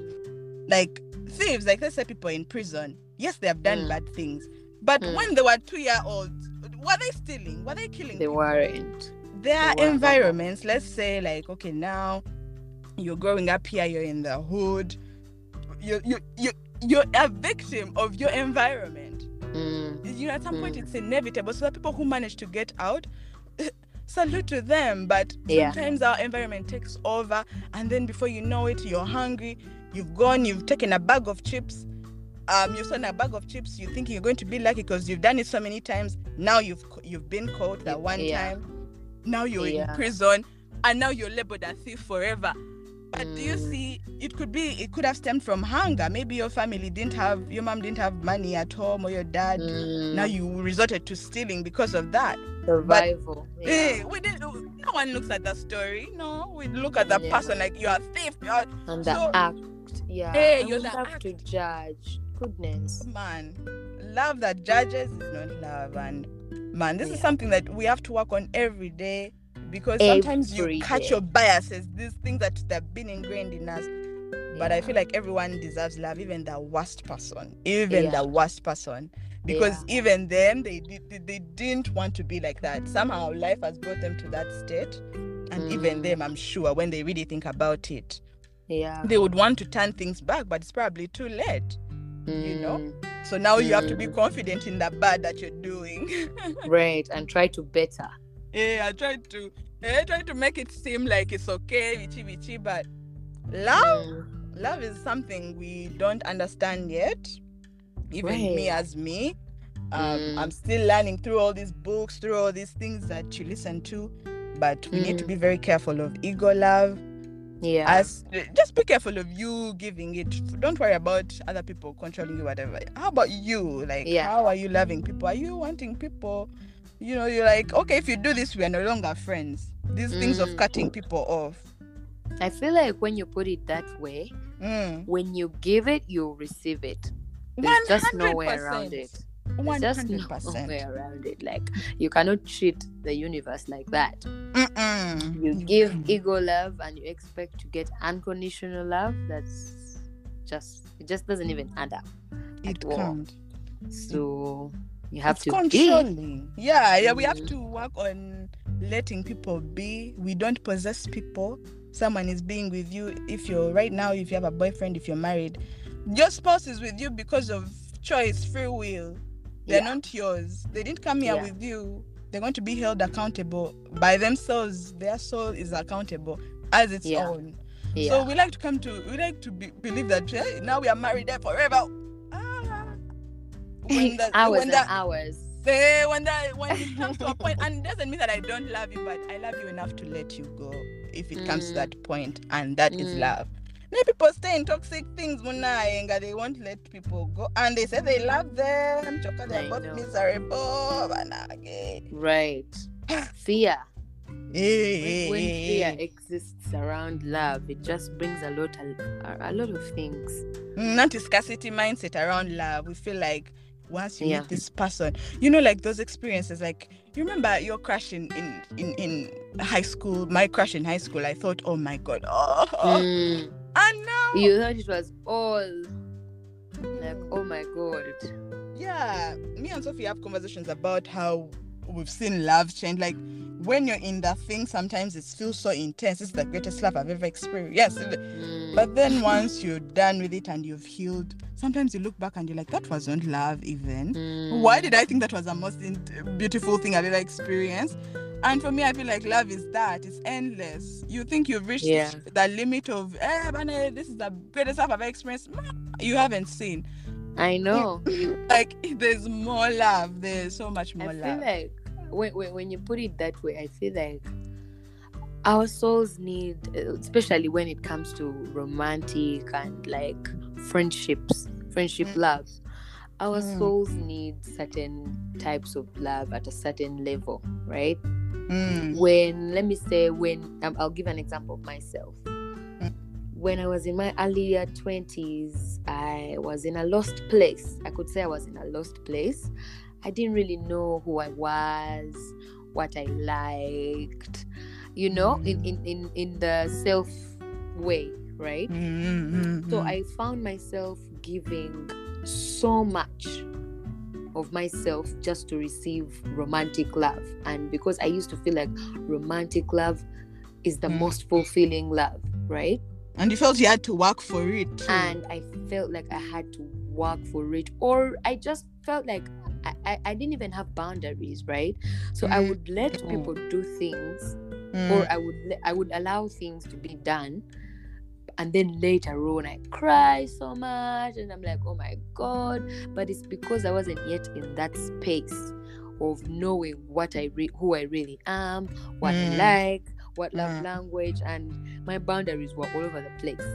Like thieves like let's say people in prison. Yes they have done Mm. bad things. But Mm. when they were two year olds were they stealing? Were they killing they people? weren't there are They environments let's say like okay now you're growing up here you're in the hood you you you you're a victim of your environment Mm, you know at some point Mm. it's inevitable so the people who manage to get out salute to them but Yeah. sometimes our environment takes over and then before you know it you're hungry you've gone you've taken a bag of chips um you've stolen a bag of chips you think you're going to be lucky because you've done it so many times now you've you've been caught that one Yeah. time now you're Yeah. in prison and now you're labeled a thief forever but do you Mm. see it could be it could have stemmed from hunger maybe your family didn't have your mom didn't have money at home or your dad mm, now you resorted to stealing because of that survival Eh, yeah. we didn't no one looks at the story. No, we look at the Yeah. person like you're a thief. You're And the So- act. Yeah. Hey, we the have to judge. Goodness. man. Love that judges is not love, and man, this is something that we have to work on every day because sometimes you catch day. your biases, these things that have been ingrained in us. But I feel like everyone deserves love, even the worst person, even Yeah. the worst person, because even them, they did, they- they didn't want to be like that. Somehow, life has brought them to that state, and even Mm. them, I'm sure, when they really think about it, Yeah. they would want to turn things back, but it's probably too late. You know? Mm, So now you have to be Mm. confident in the bad that you're doing. Right. And try to better. yeah, I tried to, I tried to make it seem like it's okay, vichi vichi, but love, Mm, love is something we don't understand yet. Even me as me, um, Mm. I'm still learning through all these books, through all these things that you listen to. But we need to Mm. be very careful of ego love. Yeah. As just be careful of you giving it. Don't worry about other people controlling you, whatever. How about you? Like, Yeah. how are you loving people? Are you wanting people? You know, you're like, okay, if you do this, we are no longer friends. These things of Mm. cutting people off. I feel like when you put it that way, Mm. when you give it, you receive it. There's just no way around it. There's One just hundred no way around it. Like you cannot treat the universe like that. Mm-mm. You give ego love and you expect to get unconditional love. That's just it just doesn't even add up. It can't. So you have it's to be. controlling. Yeah, yeah. We have Mm. to work on letting people be. We don't possess people. Someone is being with you. If you're right now, if you have a boyfriend, if you're married, your spouse is with you because of choice, free will. They're Yeah. not yours. They didn't come here Yeah. with you. They're going to be held accountable by themselves. Their soul is accountable as its Yeah. own. So we like to come to we like to be, believe that hey, now we are married there forever. Ah. When the, hours when and the, hours. say when that when it comes to a point, and it doesn't mean that I don't love you, but I love you enough to let you go if it comes to Mm. that point, and that is Mm. love. People stay in toxic things, Munayenga, they won't let people go, and they say they love them. Choka, they're both know. miserable. Right. Fear. When, when fear exists around love, it just brings a lot, a, a lot of things. Mm, not a scarcity mindset around love. We feel like once you Yeah. meet this person, you know, like those experiences. Like you remember your crush in in in, in high school. My crush in high school. I thought, oh my god, oh, Mm. And now, You thought it was all like, oh my god. yeah. Me and Sophie have conversations about how we've seen love change. Like when you're in that thing, sometimes it feels so intense. It's the greatest love I've ever experienced. Yes, Mm. But then once you're done with it and you've healed, sometimes you look back and you're like, that wasn't love even. Mm. Why did I think that was the most in- beautiful thing I've ever experienced? And for me, I feel like love is that. It's endless. You think you've reached Yeah. the limit of, eh, bane, this is the greatest love I've ever experienced. You haven't seen. I know. Like, there's more love. There's so much more love. I feel love. like when, when, when you put it that way, I feel like our souls need, especially when it comes to romantic and like friendships, friendship Mm. love, our Mm. souls need certain types of love at a certain level, right? Mm. when let me say when um, i'll give an example of myself when i was in my earlier 20s i was in a lost place i could say i was in a lost place i didn't really know who i was what i liked you know in in in, in the self way right Mm, mm, so mm. I found myself giving so much of myself just to receive romantic love. And because I used to feel like romantic love is the Mm. most fulfilling love, right? and you felt you had to work for it. too. And I felt like I had to work for it, or I just felt like I, I, I didn't even have boundaries, right? So I Mm. would let Mm. people do things Mm. or I would I would allow things to be done, and then later on I cry so much, and I'm like, oh my god! But it's because I wasn't yet in that space of knowing what I re- who I really am, what Mm. I like, what love Mm. language, and my boundaries were all over the place.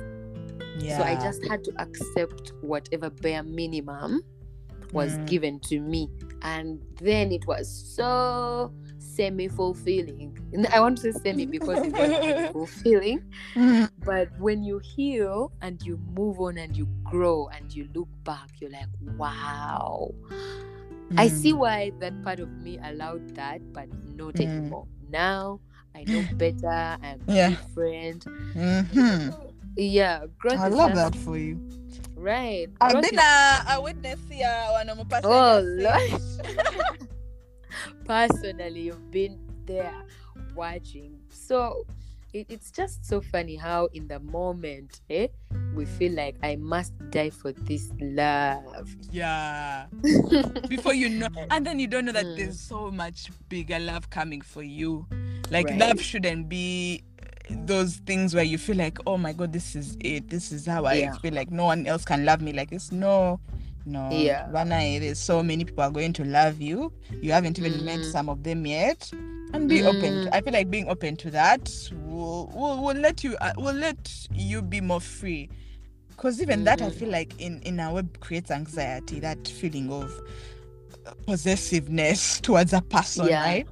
yeah. So I just had to accept whatever bare minimum was Mm. given to me. And then it was so semi-fulfilling. I want to say semi because it's not fulfilling. Mm. But when you heal and you move on and you grow and you look back, you're like, wow. I see Mm. why that part of me allowed that, but not Mm. anymore. Now I know better. I'm Yeah. different. Mhm. Yeah, growth I is love that for you. Right. I've been is- a, a witness here when I'm a pastor. Oh, Lord. personally you've been there watching so it, it's just so funny how in the moment eh, we feel like i must die for this love Yeah. Before you know, and then you don't know that Mm. there's so much bigger love coming for you. Like Right. love shouldn't be those things where you feel like, oh my god, this is it. This is how I Yeah. feel like no one else can love me like this. No, no. Yeah. Rana, there's so many people are going to love you. You haven't even met Mm. some of them yet. And be open. Mm. To, I feel like being open to that will will, will let you uh, will let you be more free. Because even that, I Mhm. feel like in in a way creates anxiety. That feeling of possessiveness towards a person, Yeah. right?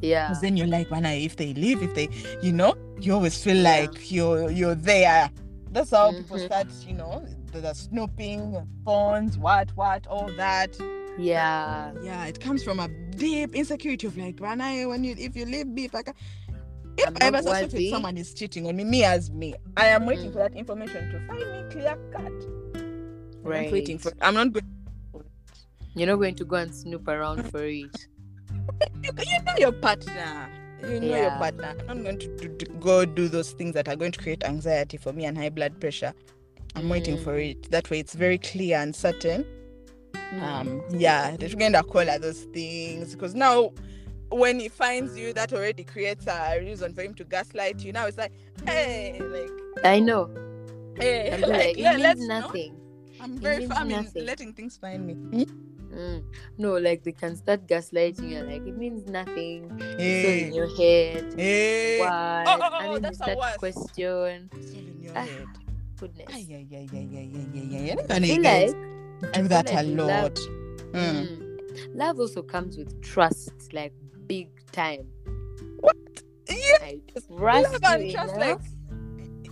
yeah Because then you're like, when I if they leave, if they, you know, you always feel Yeah. like you're you're there. That's how people Mhm. start, you know, the, the snooping, phones, what, what, all that. yeah Yeah, it comes from a deep insecurity of like, when I when you if you leave me, if I can. If I'm I ever suspect worthy. someone is cheating on me, me as me, I am waiting Mm. for that information to find me clear cut. Right. I'm not waiting for. I'm not going. you're not going to go and snoop around for it You, you know your partner. You know your partner. I'm not going to do, do- go do those things that are going to create anxiety for me and high blood pressure. I'm waiting for Mm. it. That way, it's very clear and certain. Mm. Um, yeah, they're going to call at those things because now, when he finds you, that already creates a reason for him to gaslight you. Now it's like, hey, like, i know hey, be like, like, means let's know. nothing I'm very. means I mean, letting things find me. Mm. No, like they can start gaslighting you, like it means nothing. It's all in your head. hey, What? oh, oh, and then that's you start question. it's all in your Ah, head. Goodness. Ay, ay, ay, ay, ay, ay, ay. You're I feel like do feel that like a lot. Mm. mm, love also comes with trust, like big time. What? Yeah, trust love and you trust, enough.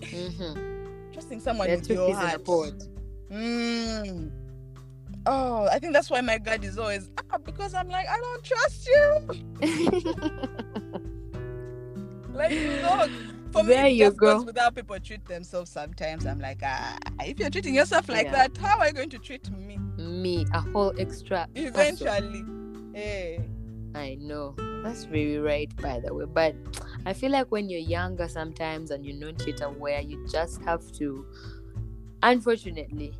like Mhm. trusting someone are with your peas in a heart. Mm. Oh, I think that's why my God is always ah, because I'm like I don't trust you. Like look, for me, There you go. with how people treat themselves. Sometimes I'm like, ah, if you're treating yourself like Yeah. that, how are you going to treat me Me, a whole extra. person. eventually? Hey, I know. That's very right, by the way. But I feel like when you're younger sometimes and you're not yet aware, you just have to, unfortunately,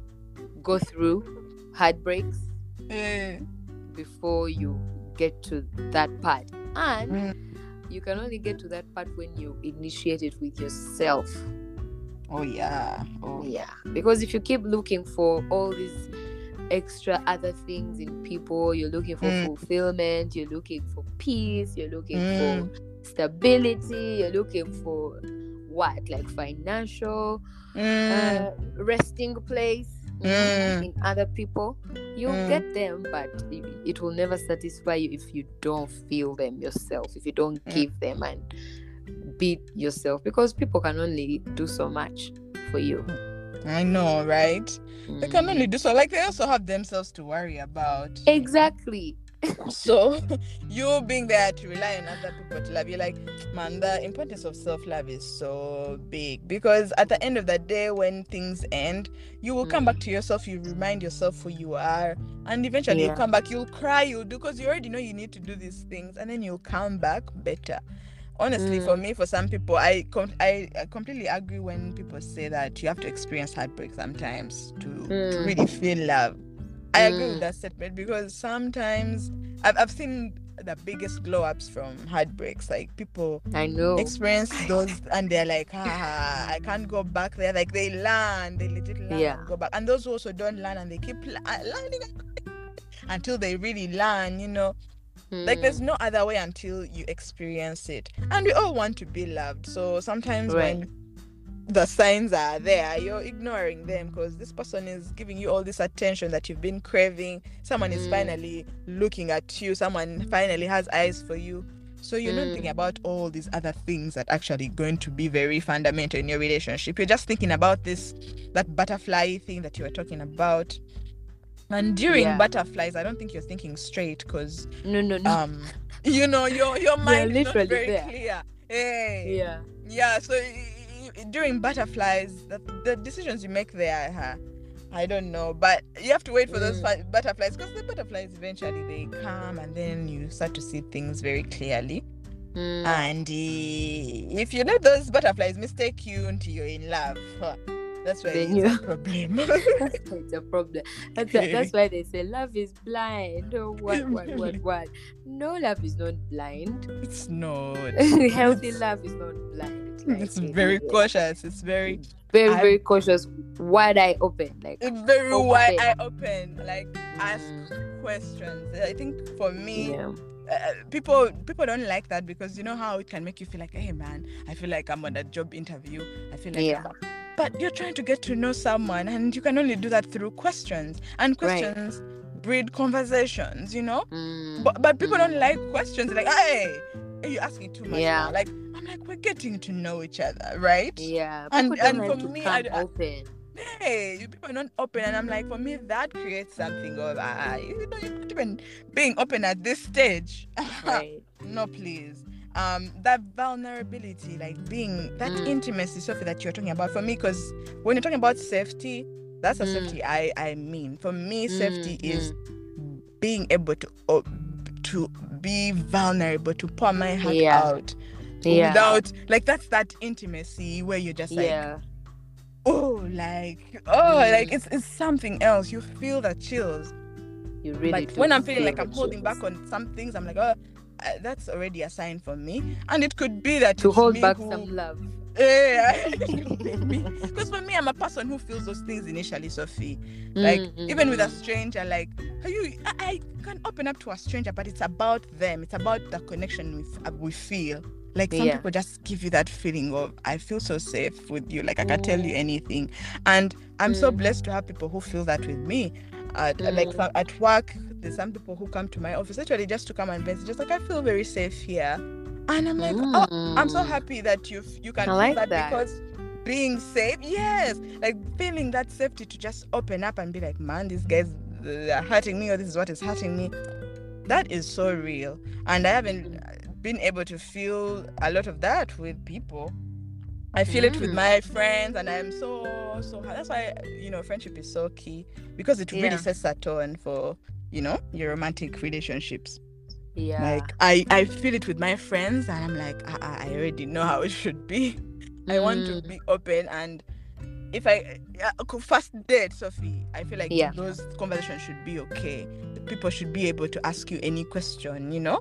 go through heartbreaks hey. before you get to that part. And Mm. You can only get to that part when you initiate it with yourself. Oh yeah. Oh Yeah. Because if you keep looking for all these extra other things in people, you're looking for Mm. fulfillment, you're looking for peace, you're looking Mm. for stability, you're looking for what? Like financial Mm. uh, resting place Mm. in other people. You'll Mm. get them, but it, will never satisfy you if you don't feel them yourself, if you don't Mm. give them and beat yourself, because people can only do so much for you. I know, right? They can only do so. Like they also have themselves to worry about. Exactly. So you being there to rely on other people to love you, like man, the importance of self-love is so big because at the end of the day, when things end, you will come back to yourself, you remind yourself who you are, and eventually Yeah. you'll come back, you'll cry, you'll do because you already know you need to do these things, and then you'll come back better. Honestly, for Mm. me, for some people, I com- I, completely agree when people say that you have to experience heartbreak sometimes to, to Mm. really feel love. I agree Mm. with that statement because sometimes I've, I've seen the biggest glow ups from heartbreaks. Like people I know. experience those and they're like, ah, I can't go back there. Like they learn, they legit learn Yeah. and go back. And those who also don't learn and they keep uh, learning until they really learn, you know. Like there's Mm. no other way until you experience it. And we all want to be loved. So sometimes Right. when the signs are there, you're ignoring them because this person is giving you all this attention that you've been craving. Someone is Mm. finally looking at you. Someone finally has eyes for you. So you're not Mm. thinking about all these other things that actually going to be very fundamental in your relationship. You're just thinking about this that butterfly thing that you were talking about. And during Yeah. butterflies, I don't think you're thinking straight because No, no, no. um you know your your mind is not very there. clear. Hey. yeah. Yeah, so during butterflies, the, the decisions you make there, huh, I don't know, but you have to wait for those Mm. butterflies because the butterflies eventually they come and then you start to see things very clearly. Mm. And uh, if you let those butterflies mistake you until you're in love, huh, that's why Then it's you- a problem. that's why it's a problem. That's, why- that's why they say love is blind. Oh, what, what, what, what? No, love is not blind. it's not. Healthy love is not blind. Like, It's very is cautious. It's very, very, I'm- very cautious, wide eye open. Like, it's very Open. wide eye open. Like ask questions. I think for me, yeah. uh, people people don't like that because you know how it can make you feel like hey man i feel like i'm on a job interview i feel like Yeah. But you're trying to get to know someone and you can only do that through questions and Right. questions breed conversations you know Mm, but, but people mm. don't like questions like hey are you asking too much Yeah. now? like i'm like we're getting to know each other right Yeah. And- and for me, come I d- I- open. hey you people are not open and i'm like for me that creates something of ah, you know you're not even being open at this stage Right. no please um that vulnerability like being that Mm. intimacy sophie that you're talking about for me because when you're talking about safety that's a Mm. safety i i mean for me safety Mm, is being able to uh, to be vulnerable to pour my heart Yeah. out Yeah. without like that's that intimacy where you're just like yeah. oh like oh like Mm. it's, it's something else you feel the chills You really like do when I'm feeling like I'm holding chills. back on some things, I'm like, oh, that's already a sign for me. And it could be that to hold back who- some love. Yeah, because for me, I'm a person who feels those things initially, Sophie. Like Mm, mm, even with a stranger, like are you, I, I can open up to a stranger, but it's about them. It's about the connection with uh, we feel. Like some Yeah. people just give you that feeling of I feel so safe with you. Like I can tell you Mm. anything, and I'm so Mm. blessed to have people who feel that with me. At, Like Mm. some- at work, there's some people who come to my office literally just to come and visit. Just like I feel very safe here, and I'm like, oh, I'm so Mm. happy that you you can I feel like that, that. because being safe, yes, like feeling that safety to just open up and be like, man, these guys are hurting me, or this is what is hurting me. That is so real, and I haven't uh, been able to feel a lot of that with people. I feel it with Mm. my friends, and I'm so so. That's why you know friendship is so key because it really Yeah. sets a tone for you know your romantic relationships Yeah. like I, I feel it with my friends and i'm like I, I already know how it should be i want to Mm. be open and if i uh, co- first date sophie i feel like Yeah. those conversations should be okay people should be able to ask you any question you know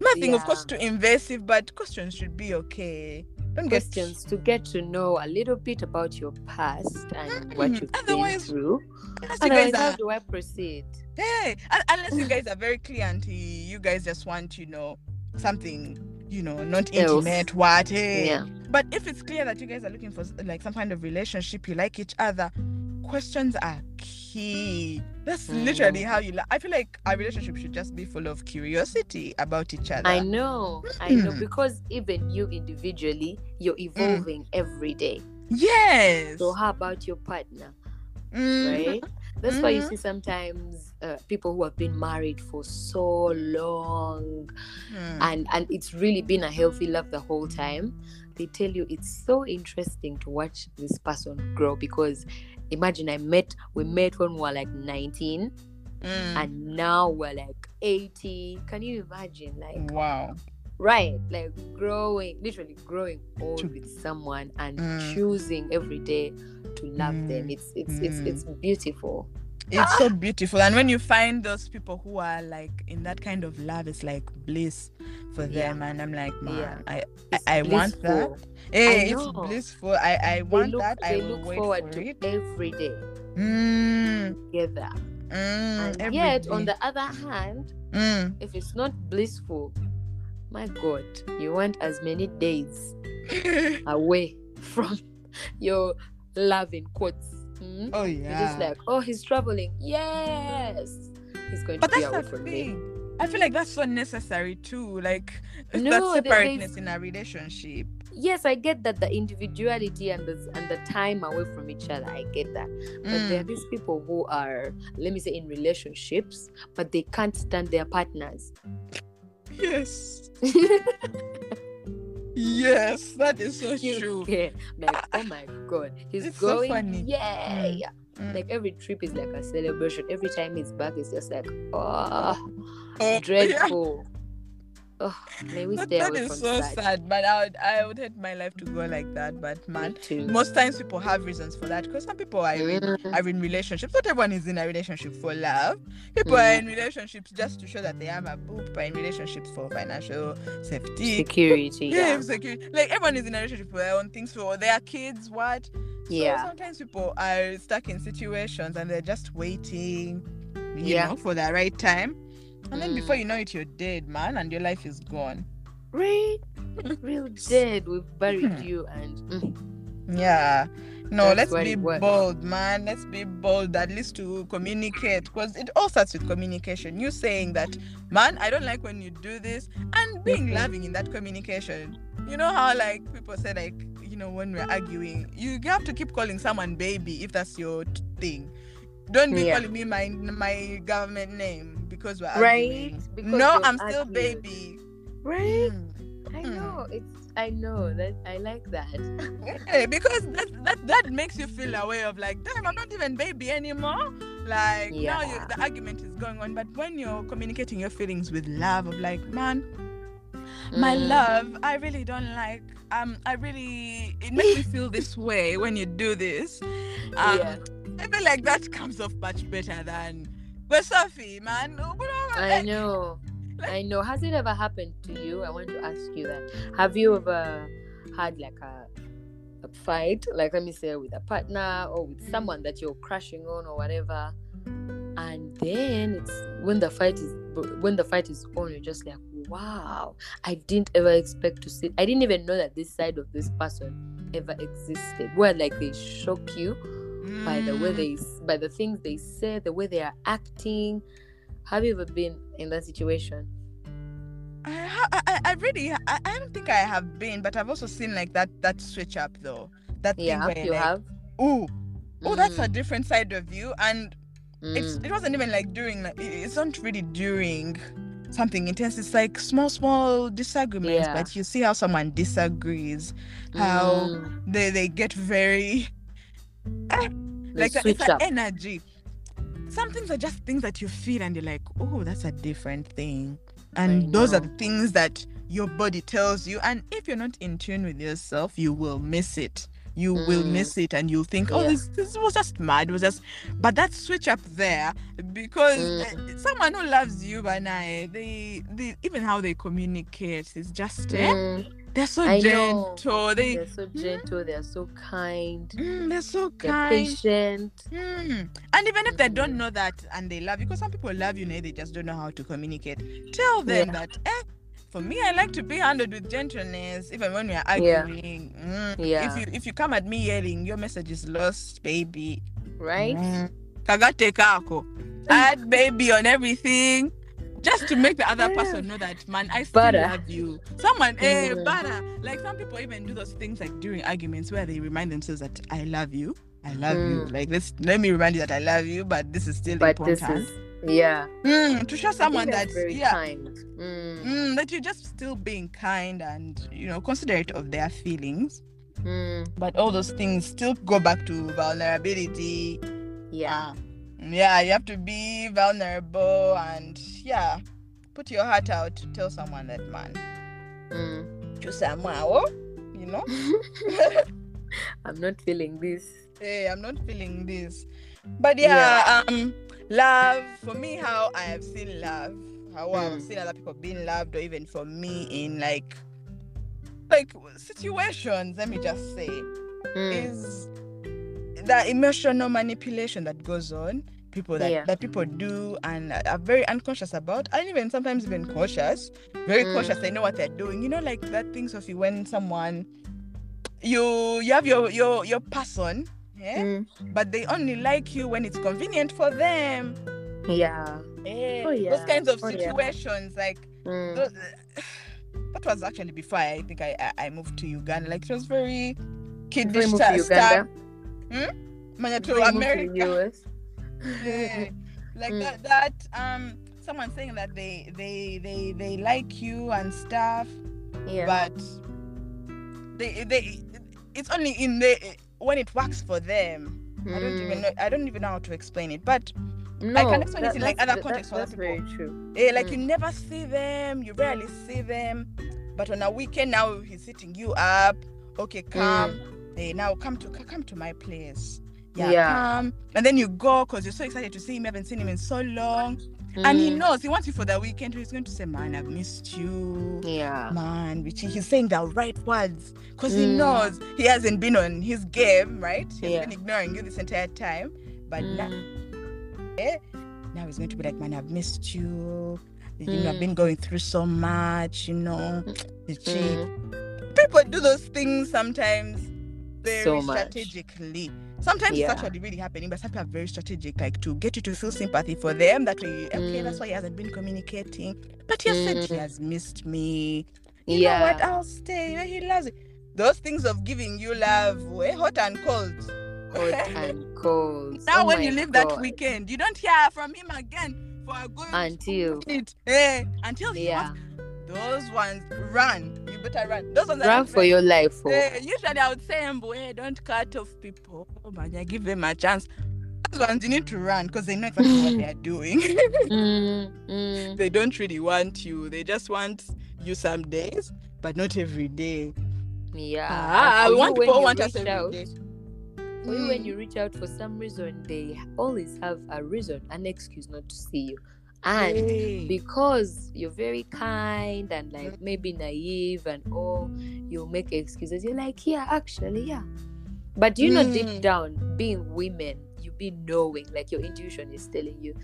nothing of course too invasive but questions should be okay don't get questions to get to know a little bit about your past and what Mm, you've been otherwise, through. unless you Otherwise, guys how do I proceed? hey un- unless you guys are very clear and you guys just want you know something you know not Else. intimate what hey Yeah. But if it's clear that you guys are looking for like some kind of relationship, you like each other, questions are key. That's Mm. literally how you. Li- I feel like our relationship should just be full of curiosity about each other. I know, I know, Mm. because even you individually, you're evolving every day. Yes. So, how about your partner, Mhm. right? That's why you Mhm. see sometimes uh, people who have been married for so long Hmm. and and it's really been a healthy love the whole time they tell you it's so interesting to watch this person grow because imagine i met we met when we were like 19 Mm. and now we're like 80 can you imagine like wow. right like growing literally growing old with someone and Mm. choosing every day to love them Mm. it's it's it's Mm. it's beautiful It's so beautiful, and when you find those people who are like in that kind of love, it's like bliss for Yeah. them. And I'm like, man, Yeah. I, It's I want that. Hey, know. it's blissful. I, I want look, that. I look forward for to it. every day Mm, together mm, and yet on the other hand Mm. if it's not blissful my god you want as many days away from your love in quotes mm? oh you're yeah. just like oh he's traveling yes he's going but to be that's away the from me. I feel like that's so necessary too. Like it's No, that separateness there's- in a relationship. yes, I get that the individuality and the and the time away from each other. I get that. But there are Mm. these people who are, let me say, in relationships, but they can't stand their partners. Yes. Yes, that is so You true. get- like, oh my god, he's It's so going, funny. yeah, Mm. yeah. Mm. Like every trip is like a celebration. Every time he's back, it's just like, oh, Oh, yeah. Oh, may we stay that away is so such. sad, but I would I would hate my life to go like that. But man, most times people have reasons for that because some people are in, Mm. are in relationships. Not everyone is in a relationship for love. People are in relationships just to show that they have a boo. People are in relationships for financial safety. Security, Yeah, yeah, security. Like everyone is in a relationship for their own things, for their kids, what? yeah. Sometimes people are stuck in situations and they're just waiting, you Yeah. know, for the right time. And then before you know it, you're dead, man, and your life is gone. Right, real dead. We've buried Hmm. you, and mm, Yeah. No, That's let's be bold, man. Let's be bold, at least to communicate, because it all starts with communication. You saying that, man, I don't like when you do this, and being Mhm. loving in that communication. You know how, like, people say, like, you know, when we're arguing, you have to keep calling someone baby if that's your t- thing. Don't be Yeah. calling me my my government name because we're Right, because no, I'm still baby. right. Mm. I Hmm. know it's. I know that. I like that. Yeah, because that, that that makes you feel a way of like, damn, I'm not even baby anymore. Like now you, the argument is going on, but when you're communicating your feelings with love, of like, man, my Mm. love, I really don't like. Um, I really it makes me feel this way when you do this. Um, yeah, I feel like that comes off much better than. But Sophie, man, uh, I know. I know. Has it ever happened to you? I want to ask you that. Have you ever had like a a fight, like let me say, with a partner or with someone that you're crushing on or whatever, and then it's when the fight is when the fight is on, you're just like, wow, I didn't ever expect to see. I didn't even know that this side of this person ever existed. Where like they shock you by the way Mm. they by the things they say, the way they are acting. Have you ever been in that situation? I, ha- I, I- really, I, I don't think I have been, but I've also seen like that that switch up though. That thing Yeah, where you like, have. ooh, oh, that's a Mm, different side of you, and it's mm. it wasn't even like during, like it's not really during something intense. It's like small, small disagreements, Yeah. but you see how someone disagrees, how Mm, they they get very like that, it's an energy. Some things are just things that you feel, and you're like, oh, that's a different thing. And those are the things that your body tells you. And if you're not in tune with yourself, you will miss it. You will Mm. miss it, and you'll think, oh, Yeah. this, this was just mad. It was just, but that switch up there because Mm. uh, someone who loves you, and I, they, they, even how they communicate is just, eh? Mm, they're so I gentle. They, they're so gentle. They're so kind. mm, they're so They're kind. patient. Mm. And even if they don't know that and they love you, because some people love you, now they just don't know how to communicate. Tell them Yeah. that, eh, for me, I like to be handled with gentleness, even when we are Yeah. arguing. Mm. Yeah. If you if you come at me yelling, your message is lost, baby. Right? Mm. Kagate kako. Add baby on everything. Just to make the other person know that man, I still Butter. love you. Someone, eh, Mm. butter. Like some people even do those things like during arguments where they remind themselves that I love you. I love you. Mm. Like let's let me remind you that I love you, but this is still But this important. is yeah. Mm, to show someone that very yeah, kind. Mm, mm, that you're just still being kind and you know considerate of their feelings. mm, But all those things still go back to vulnerability. yeah. Uh, yeah, you have to be vulnerable and yeah, put your heart out to tell someone that man. Mm. To someone, you know. I'm not feeling this. hey, I'm not feeling this. But yeah, um, love for me, how I have seen love, how I've Mm. seen other people being loved, or even for me in like, like situations. Let me just say, Mm, is the emotional manipulation that goes on. People that, Yeah. that people do and are very unconscious about, and even sometimes even cautious, very Mm. cautious. They know what they're doing. You know, like that thing, Sophie, when someone you you have your your your person, mm, but they only like you when it's convenient for them. yeah. Eh, Oh, yeah. Those kinds of Oh, yeah. situations, like Mm. those, that was actually before I think I, I I moved to Uganda. Like it was very kiddish moved to. Uganda, Manya to before you moved to America. US. Yeah. like Mm. that that um someone saying that they they they they like you and stuff Yeah. but they they it's only in the when it works for them i don't even Mm. know i don't even know how to explain it but No, can explain it in, like, other contexts for other That's very true. eh, like Mm. you never see them you rarely see them but on a weekend now he's hitting you up okay come hey now come to come to my place yeah, Mm. Yeah. come and then you go because you're so excited to see him you haven't seen him in so long and he Mm. knows he wants you for the weekend. He's going to say, "Man, I've missed you, Yeah. man." Which he's saying the right words because he Mm. knows he hasn't been on his game, right? He's Yeah. been ignoring you this entire time, but now, Mm. now he's going to be like, "Man, I've missed you. You know, I've Mm. been going through so much. You know, the cheat. Mm. People do those things sometimes very So much. Sometimes Yeah. it's actually really happening, but some people are very strategic, like to get you to feel sympathy for them. That way, okay, that's Mm. why he hasn't been communicating. But he has said he Mm. has missed me. You know what? Yeah. I'll stay. He loves it. Those things of giving you love, eh, hot and cold. Hot and cold. now, Oh when you leave that weekend, you don't hear from him again for a good Until minute. Eh, until he yeah, wants those ones run. Better run. Those ones run for your life. Oh. Eh, usually I would say, Mbo, eh, don't cut off people. Oh, man, yeah, give them a chance. Those ones you need to run because they know exactly what they are doing. Mm, mm. they don't really want you. They just want you some days, but not every day. Yeah. Ah, And we want people want us every out, day. When Mm. you reach out for some reason, they always have a reason, an excuse not to see you. And Hey. because you're very kind and like maybe naive and all, you'll make excuses. You're like, yeah, actually, yeah. But you know, deep Mm. down, being women, you be knowing, like your intuition is telling you,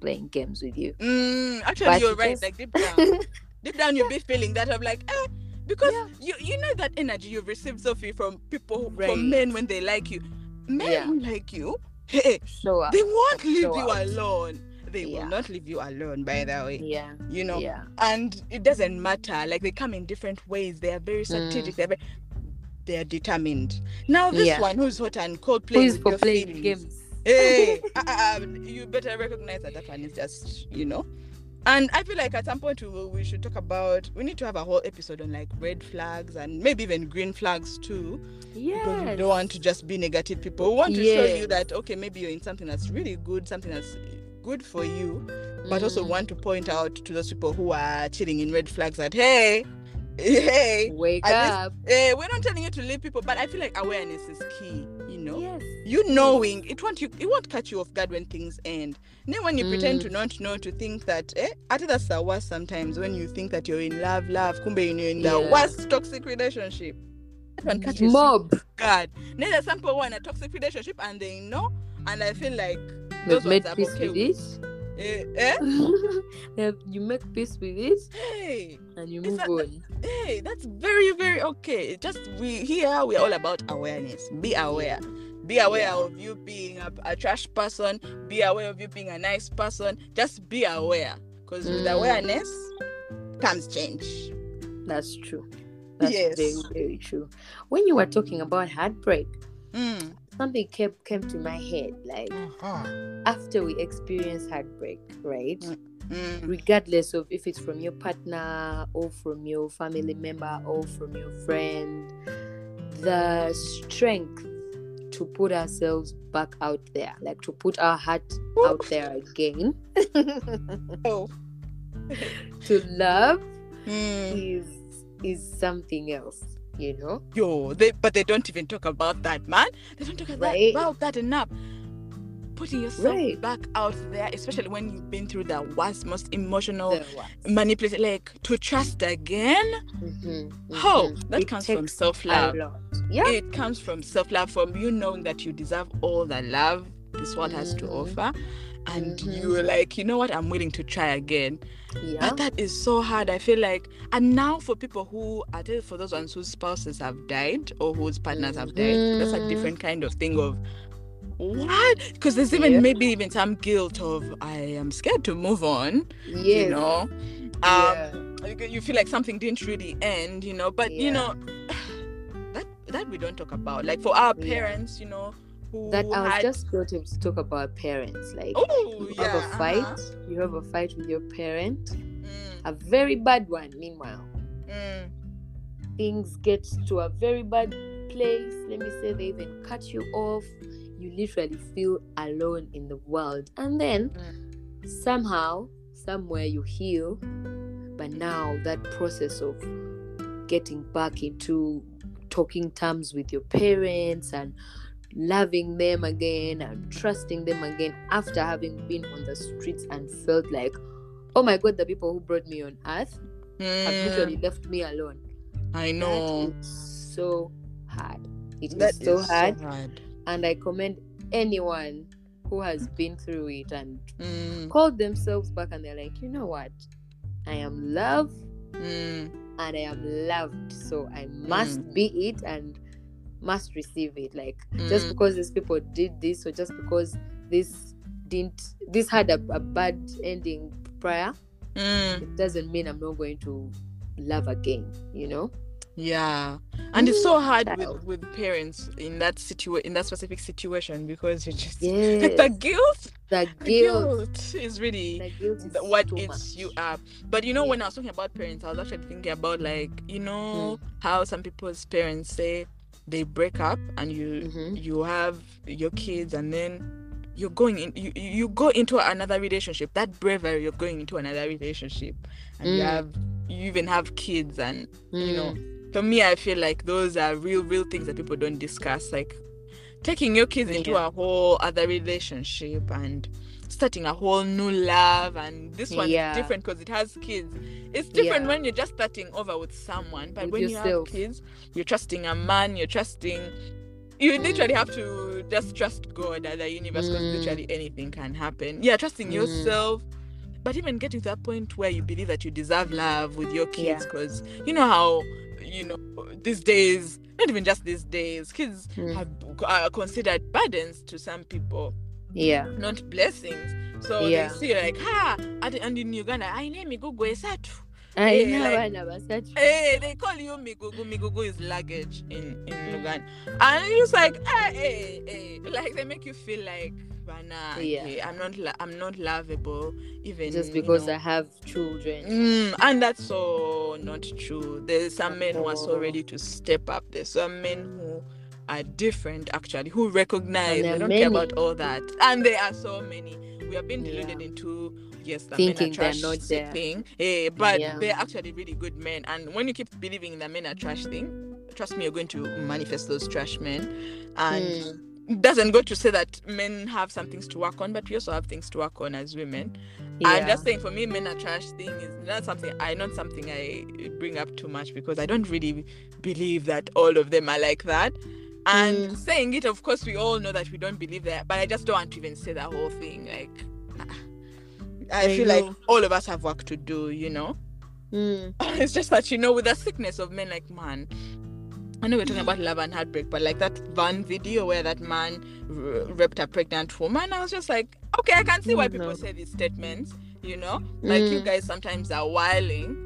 playing games with you. Mm, actually, But you're right. Like deep down, deep down, you'll be feeling that of like, eh, because Yeah. you you know that energy you've received, Sophie, from people, Right. from men when they like you. Men Yeah. who like you, hey, up. they won't leave show you alone. They Yeah. will not leave you alone. By the way, Yeah. you know. Yeah. and it doesn't matter like they come in different ways they are very strategic they're very, they are determined now this Mm. Yeah. one who's hot and cold playing for playing feelings. games? hey uh, uh, um, you better recognize that that one is just you know and i feel like at some point we, will, we should talk about we need to have a whole episode on like red flags and maybe even green flags too because we Yeah. don't want to just be negative people we want to show you that okay maybe you're in something that's really good something that's good for you but also want to point out to those people who are chilling in red flags that hey hey wake at least- up. eh, we're not telling you to leave people but i feel like awareness is key you know Yes. you knowing it won't you it won't catch you off guard when things end then when you pretend Mm. to not know to think that eh i think that's the worst sometimes when you think that you're in love love kumbe you're in the Yeah. worst toxic relationship that one catches Mob. God. Then there's some people who are in a toxic relationship and they know, and I feel like They've made peace okay with with. it. Eh, eh? You make peace with it Hey, and you move that- on. hey, that's very, very okay. Just we here we are all about awareness. Be aware. Be aware Yeah. of you being a, a trash person. Be aware of you being a nice person. Just be aware, because with Mm. awareness comes change. That's true. That's Yes. very, very true. When you were talking about heartbreak, Mm. Something came came to my head. Like Uh-huh. after we experience heartbreak, right? Mm. Regardless of if it's from your partner or from your family member or from your friend, the strength to put ourselves back out there, like to put our heart out there again, Oh. to love Mm. is is something else, you know? Yo, they but they don't even talk about that, man. They don't talk about, Right. about that enough. Putting yourself Right. back out there, especially when you've been through the worst, most emotional, manipulated, like to trust again. Mhm, Oh, mhm. that It comes from self love. Yeah. It comes from self love, from you knowing that you deserve all the love this world has to Mhm. offer. And Mhm. you're like, you know what, I'm willing to try again. yeah. But that is so hard. I feel like, and now for people who, I tell you, for those ones whose spouses have died or whose partners have died, that's a Mhm. different kind of thing of what? Because there's even Yeah. maybe even some guilt of I am scared to move on. Yes. You know, um, yeah. you- you feel like something didn't really end. You know, but you know, that that we don't talk about. Like for our Yeah. parents, you know, That I was had, just going to talk about parents. Like oh you yeah, have a fight, uh-huh. you have a fight with your parent, Mm, a very bad one. Meanwhile, mm, things get to a very bad place. Let me say they even cut you off. You literally feel alone in the world. And then somehow, somewhere you heal. But now that process of getting back into talking terms with your parents and loving them again and trusting them again after having been on the streets and felt like, oh my god, the people who brought me on earth have mm. literally left me alone. I know. Is so hard. It is That so is hard. hard. And I commend anyone who has been through it and Mm, called themselves back and they're like, you know what? I am loved mm, and I am loved. So I must be it and must receive it. Like just Mm. because these people did this or just because this didn't this had a, a bad ending prior, mm. it doesn't mean I'm not going to love again, you know? Yeah, and it's so hard with, with parents in that situation, in that specific situation because you just Yes. the guilt, The the guilt. guilt is really The guilt is what eats much. you up. But you know, when I was talking about parents, I was actually thinking about like you know Mm. how some people's parents say they break up and you Mhm. you have your kids and then you're going in you, you you go into another relationship that bravery you're going into another relationship and you Mm. have you even have kids and you know Mm. for me i feel like those are real real things that people don't discuss like taking your kids into Yeah. a whole other relationship and starting a whole new love and this one Yeah. different because it has kids it's different Yeah. when you're just starting over with someone but With when yourself. you have kids you're trusting a man you're trusting you Mm. literally have to just trust god at the universe because Mm. literally anything can happen yeah trusting Mm. yourself but even getting to that point where you believe that you deserve love with your kids because you know how you know these days not even just these days kids Mm. have are considered burdens to some people Yeah. not blessings so Yeah. they see like ha and, in uganda i name migugu esatu I Yeah, know like- abana basatu. Hey, they call you Migugu. Migugu is luggage in, in Uganda. And it's like, hey, hey, hey. Like they make you feel like, Bana, Yeah. okay, I'm not lo- I'm not lovable, even Just you because know. I have children. Mm, and that's so not true. There's some men who are so ready to step up. There's some men who are different actually, who recognize they don't many. care about all that. And there are so many. We have been deluded Yeah. into yes, the Thinking men are they're trash not there. thing. Eh, but Yeah. they're actually really good men. And when you keep believing in the men are trash thing, trust me, you're going to manifest those trash men. And Mm. doesn't go to say that men have some things to work on, but we also have things to work on as women. I'm just saying for me, men are trash thing is not something I not something I bring up too much because I don't really believe that all of them are like that. And Mm. saying it, of course, we all know that we don't believe that, but I just don't want to even say the whole thing. Like, I, I feel like all of us have work to do, you know. Mm. It's just that you know, with the sickness of men, like man. I know we're talking about love and heartbreak, but like that van video where that man r- raped a pregnant woman, I was just like, okay, I can see why Mm, people say these statements. You know, like you Mm. guys sometimes are whiling.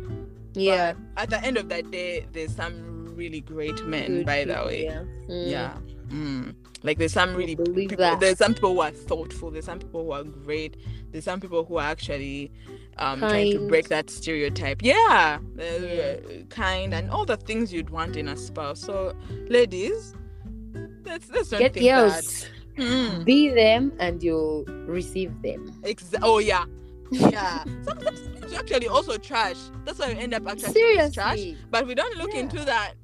Yeah. at the end of the day, there's some really great men, Good by the way. Yeah. Mm. Yeah. Mm. Like there's some really believe people, that. there's some people who are thoughtful, there's some people who are great, there's some people who are actually um trying to break that stereotype. Yeah. uh, Yeah. kind and all the things you'd want in a spouse. So ladies, let's let's not Get that. yours. Mm. Be them and you'll receive them. Oh yeah. Yeah. sometimes you actually also trash. That's why we end up actually trash. But we don't look Yeah. into that.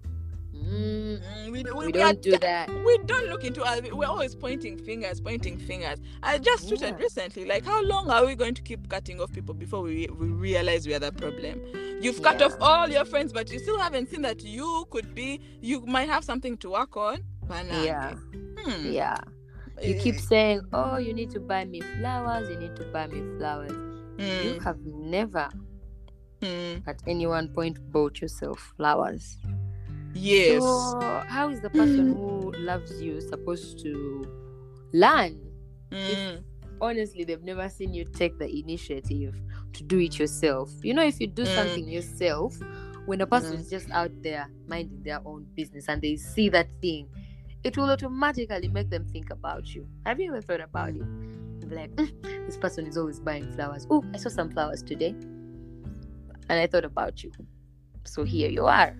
Mm. Mm, we, we, We we don't do that. we don't look into us. We're always pointing fingers, pointing fingers. I just tweeted Yeah. recently, like, how long are we going to keep cutting off people before we, we realize we are the problem? You've cut off all your friends, but you still haven't seen that you could be, you might have something to work on. Banana. Yeah. Hmm. Yeah. You keep Eh, saying, "Oh, you need to buy me flowers. You need to buy me flowers." You mm, have never, mm. at any one point, bought yourself flowers. Yes. So, how is the person who loves you supposed to learn. Mm. Honestly, they've never seen you take the initiative to do it yourself. You know, if you do Mm. something yourself, when a person Mm. is just out there minding their own business and they see that thing, it will automatically make them think about you. Have you ever thought about it? Like, "Mm, this person is always buying flowers. Oh, I saw some flowers today, and I thought about you. So here you are.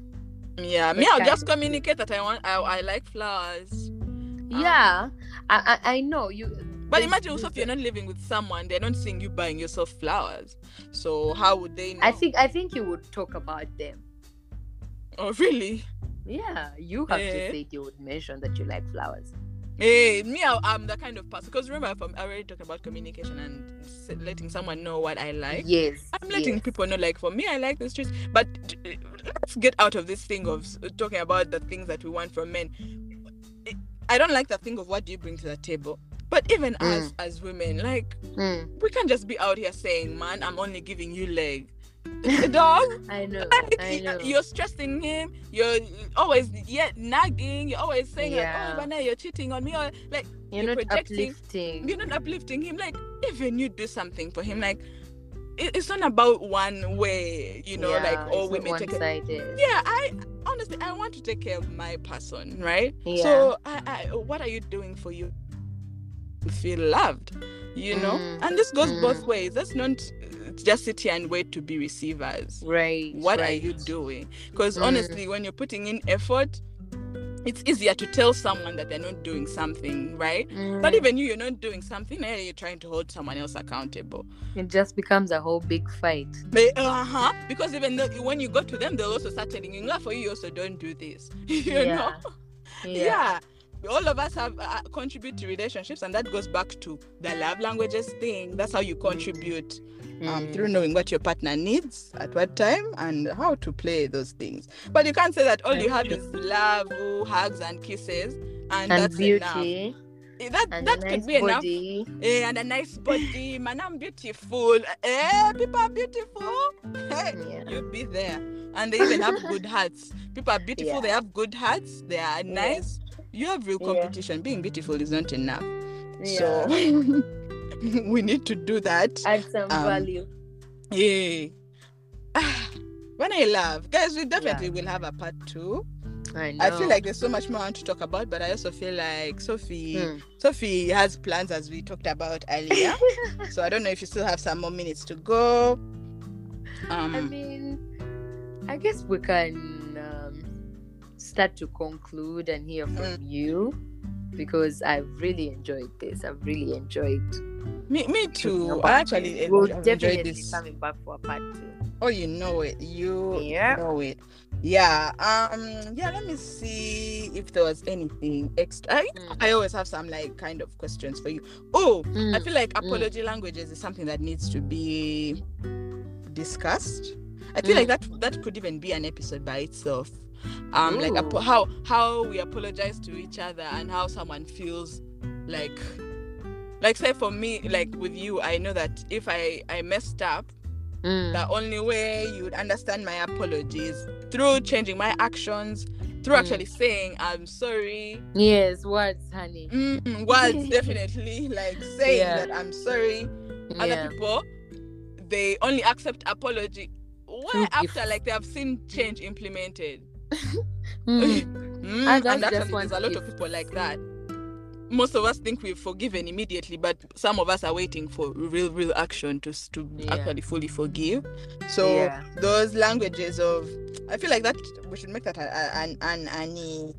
Yeah, me, I'll just communicate that I want, I, I like flowers. Yeah, I, I I know you. But imagine also if you're not living with someone, they're not seeing you buying yourself flowers. So how would they know? I think I think you would talk about them. Oh, really? Yeah, you have Eh. to say you would mention that you like flowers. Hey, me, I- I'm the kind of person. Because remember, I'm already talking about communication and letting someone know what I like. yes, I'm letting yes. people know, like, for me, I like the streets. But uh, let's get out of this thing of talking about the things that we want from men. I don't like the thing of what do you bring to the table. But even Mm. us as women, like, Mm, we can't just be out here saying, man, I'm only giving you leg. Dog, I know, like, I know. you're stressing him. You're always yet nagging. You're always saying, Yeah. like, oh, Ivana, you're cheating on me. Or like, You're you're not projecting- uplifting. you're not uplifting him. Like, even you do something for him, like, it- it's not about one way, you know, yeah, like all women take it. Yeah, I honestly, I want to take care of my person, right? Yeah. So, I, I, what are you doing for you? Feel loved, you know, Mm, and this goes both mm. ways. Let's not just sit here and wait to be receivers. Right. What right. are you doing? Because Mm. honestly, when you're putting in effort, it's easier to tell someone that they're not doing something, right? But Mm, even you, you're not doing something, now you're trying to hold someone else accountable. it just becomes a whole big fight. Uh huh. Because even though when you go to them, they'll also start telling you, "No, for you, you also don't do this." you Yeah. know? Yeah. Yeah. All of us have uh, contribute to relationships, and that goes back to the love languages thing. That's how you contribute um, Mm. through knowing what your partner needs at what time and how to play those things. But you can't say that all you have is love, hugs, and kisses, and, and that's enough. beauty Eh, That and that a could nice be enough. body. Eh, and a nice body, man, I'm beautiful. Eh, people are beautiful. Hey, Yeah. you'll be there. And they even have good hearts. People are beautiful, Yeah. they have good hearts, they are nice. You have real Yeah. competition. Being beautiful is not enough. Yeah. So we need to do that. add some um, value. Yeah. when I love, guys, we definitely will have a part two. I know. I feel like there's so much more I want to talk about, but I also feel like Sophie, Hmm. Sophie has plans as we talked about earlier. so I don't know if you still have some more minutes to go. Um, I mean, I guess we can start to conclude and hear from Mm. you because I've really enjoyed this. I've really enjoyed. me, me too. I actually we'll enjoyed definitely this. coming back for a part two. Oh, you know it. You Yeah. know it. Yeah. Um. Yeah. Let me see if there was anything extra. I, Mm. I always have some like kind of questions for you. Oh, I Mm, feel like mm. apology languages is something that needs to be discussed. I feel like that that could even be an episode by itself. Um, like apo- how how we apologize to each other and how someone feels like like say for me like with you i know that if i i messed up mm, the only way you would understand my apologies through changing my actions through Mm. actually saying i'm sorry yes, words, honey. mm, words definitely like saying Yeah. that i'm sorry Yeah. other people they only accept apology Through after like they have seen change implemented Mm, Mm, Others and just actually there's a lot of people like that. Most of us think we've forgiven immediately but some of us are waiting for real real action to to Yeah. actually fully forgive. So Yeah. those languages of i feel like that we should make that a- a- an an any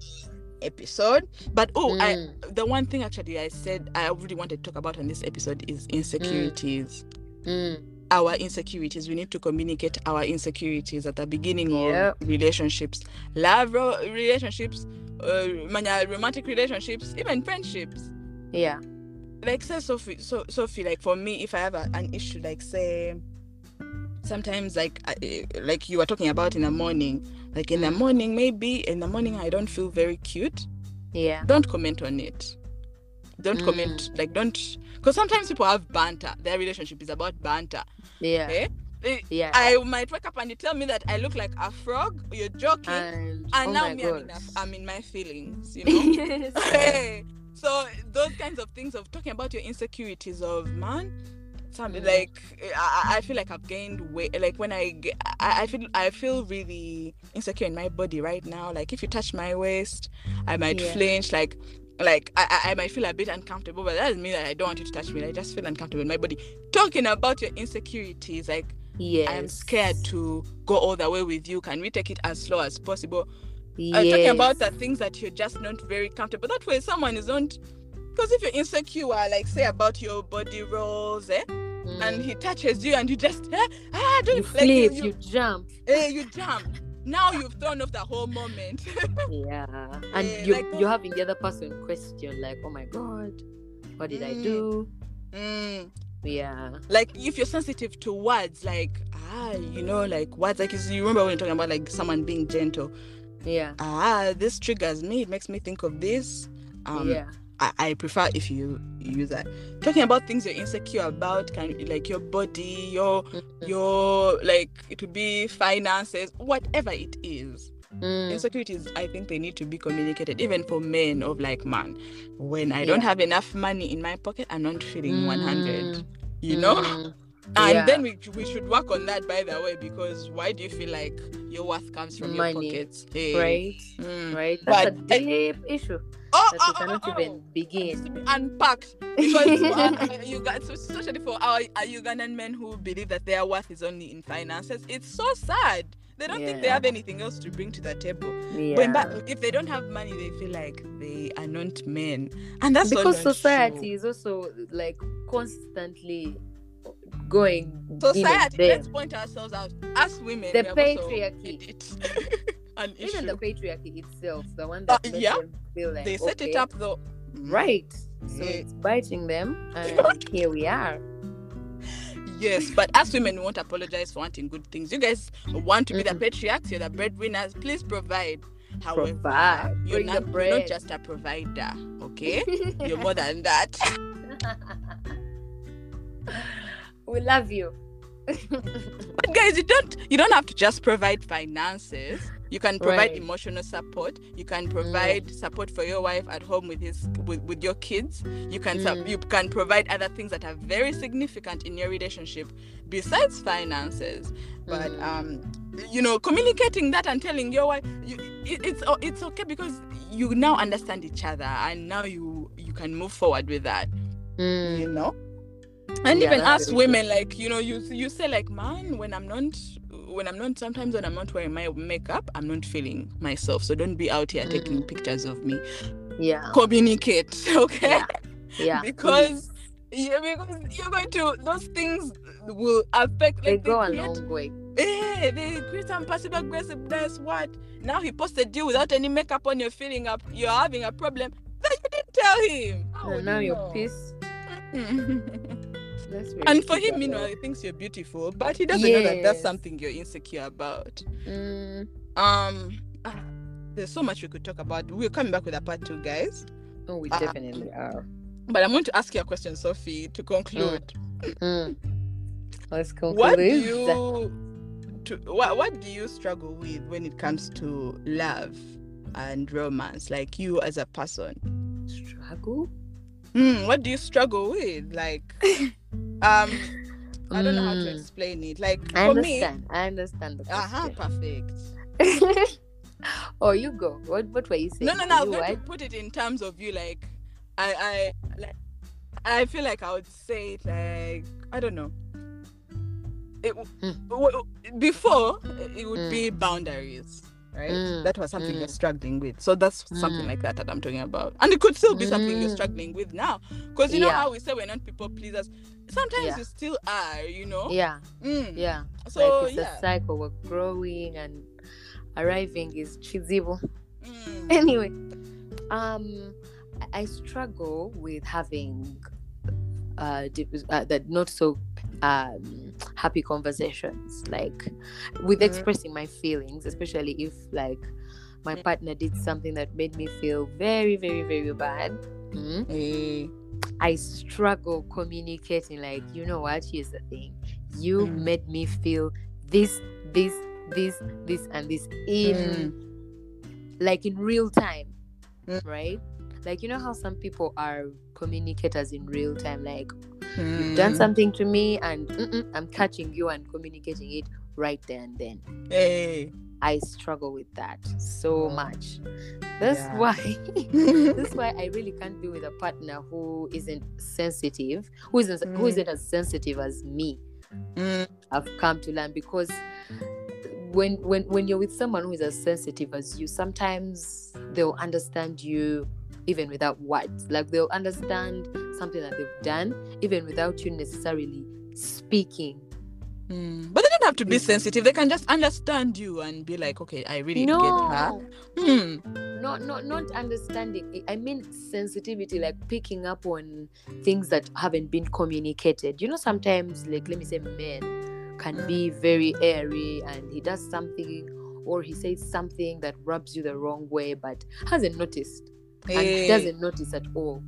episode. But oh i mm, the one thing actually i said i really wanted to talk about on this episode is insecurities. Mm, our insecurities we need to communicate our insecurities at the beginning Yep. of relationships love relationships uh, manya romantic relationships even friendships yeah. like say sophie so sophie like for me if i have a, an issue like say sometimes like I, like you were talking about in the morning like in the morning maybe in the morning i don't feel very cute Yeah. don't comment on it don't Mm. comment like don't because sometimes people have banter their relationship is about banter Yeah. eh? Eh, Yeah. I might wake up and you tell me that I look like a frog. You're joking, and and oh now me, I'm in, a, I'm in my feelings. You know. hey, so those kinds of things of talking about your insecurities of man something Mm. like I, I feel like I've gained weight. Like when I, I I feel I feel really insecure in my body right now. Like if you touch my waist, I might Yeah. flinch. Like like I, I might feel a bit uncomfortable, but that doesn't mean that I don't want you to touch me. I just feel uncomfortable in my body. Talking about your insecurities, like Yes. I'm scared to go all the way with you. Can we take it as slow as possible? Yes. uh, talking about the things that you're just not very comfortable. That way, someone is not. Because if you're insecure, like say about your body rolls, eh, Mm. and he touches you, and you just eh, ah, don't you like flip, you, you, you, jump. eh, you jump. Now you've thrown off the whole moment. Yeah. And Yeah, you like you're having the other person question like, oh my god, what did I Mm. do? Mm. Yeah. Like if you're sensitive to words, like ah, you know, like words, like you remember when you're talking about like someone being gentle. Yeah. Ah, this triggers me. It makes me think of this. Um, yeah. I, I prefer if you use that. Talking about things you're insecure about, can like your body, your Mhm. your like it would be finances, whatever it is. Mm. Insecurities, I think they need to be communicated, even for men of like man. When I don't have enough money in my pocket, I'm not feeling 100. Mm. You know, Mm. And Yeah. then we we should work on that. By the way, because why do you feel like your worth comes from your Money, pockets? Hey. Right. Mm. Right. That's a But- deep issue Oh, that oh, we oh, cannot oh, oh. even begin. to unpacked because uh, you got especially for our, our Ugandan men who believe that their worth is only in finances. It's so sad. They don't think they have anything else to bring to the table. Yeah. But in if they don't have money, they feel like they are not men, and that's because society true. is also like constantly going Society. Let's point ourselves out. As women, The we have also patriarchy. an issue. even the patriarchy itself, the one Uh, that makes yeah. like they set it up though. right. So Yeah. it's biting them, and here we are. Yes, but as women, we won't apologize for wanting good things. You guys want to be the Mhm. patriarchs, you're the breadwinners. Please provide. However, Provide. you're not, you're not just a provider, okay? you're more than that. We love you. But guys, you don't you don't have to just provide finances. You can provide Right. emotional support. You can provide support for your wife at home with his with, with your kids. You can Mm. you can provide other things that are very significant in your relationship besides finances. But Mm. um, you know, communicating that and telling your wife, you, it, it's it's okay because you now understand each other and now you you can move forward with that. Mm. You know. And Yeah, even us women, like you know, you you say like, man, when I'm not, when I'm not, sometimes when I'm not wearing my makeup, I'm not feeling myself. So don't be out here taking Mm. pictures of me. Yeah. Communicate, okay? Yeah. Yeah. because yeah, because you're going to those things will affect. they Like, go a create- long way. Eh, they create some passive aggressiveness. What? Now he posted you without any makeup on. You're feeling up. You're having a problem. That you didn't tell him. Would now you you're pissed. And for him, meanwhile, he thinks you're beautiful, but he doesn't know that that's something you're insecure about. Mm. Um, ah, there's so much we could talk about. We're coming back with a part two, guys. Oh, we Uh, definitely are. But I'm going to ask you a question, Sophie, to conclude. Mm. Let's conclude. What do you, to, what, what do you struggle with when it comes to love and romance? Like you as a person. struggle? Hmm, what do you struggle with? Like, um, I don't know how to Mm. explain it. Like I for me, understand. I understand the uh huh, perfect. oh, you go. What What were you saying? No, no, no. I'm You going to put it in terms of you. Like, I, I, like, I feel like I would say it like I don't know. It Mm. w- before it would Mm. be boundaries, right? Mm, That was something mm. you're struggling with. So that's something Mm. like that that I'm talking about, and it could still be something you're Mm. struggling with now, because you know Yeah. how we say we're not people pleasers. Sometimes Yeah. you still are, you know. Yeah, Mm. yeah. So like it's yeah. a cycle. We're growing and arriving is chizible. Mm. Anyway, um, I- I struggle with having uh, uh that not so um happy conversations like with Mhm. expressing my feelings especially if like my Mm. partner did something that made me feel very very very bad mm, Eh, i struggle communicating like you know what here's the thing you Mm. made me feel this this this this and this in like in real time Mm. right like you know how some people are communicators in real time like you've done something to me and i'm catching you and communicating it right there and then Hey. i struggle with that so Oh. much that's Yeah. why that's why i really can't be with a partner who isn't sensitive who isn't who Mm. isn't as sensitive as me Mm, I've come to learn because when when when you're with someone who is as sensitive as you, sometimes they'll understand you even without words. Like they'll understand something that they've done even without you necessarily speaking. mm. But they don't have to be sensitive. They can just understand you and be like, okay, I really no, get her. Hmm. not not not understanding. I- mean sensitivity, like picking up on things that haven't been communicated. You know, sometimes like let me say men can be very airy and he does something or he says something that rubs you the wrong way but hasn't noticed and Hey. he doesn't notice at all.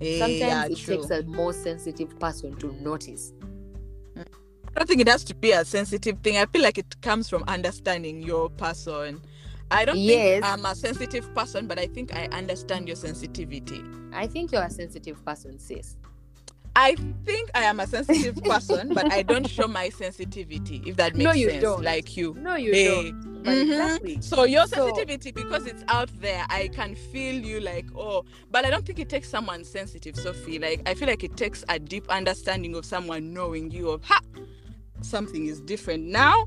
Hey, Sometimes yeah, it true. takes a more sensitive person to notice. I don't think it has to be a sensitive thing. I feel like it comes from understanding your person. I don't Yes. think I'm a sensitive person, but I think I understand your sensitivity. I think you're a sensitive person, sis. I think I am a sensitive person, but I don't show my sensitivity, if that makes No, you sense. don't. Like you. No, you Hey. don't. Mhm. exactly. So your So- sensitivity, because it's out there, I can feel you like, oh, but I don't think it takes someone sensitive, Sophie. Like I feel like it takes a deep understanding of someone knowing you of ha something is different now.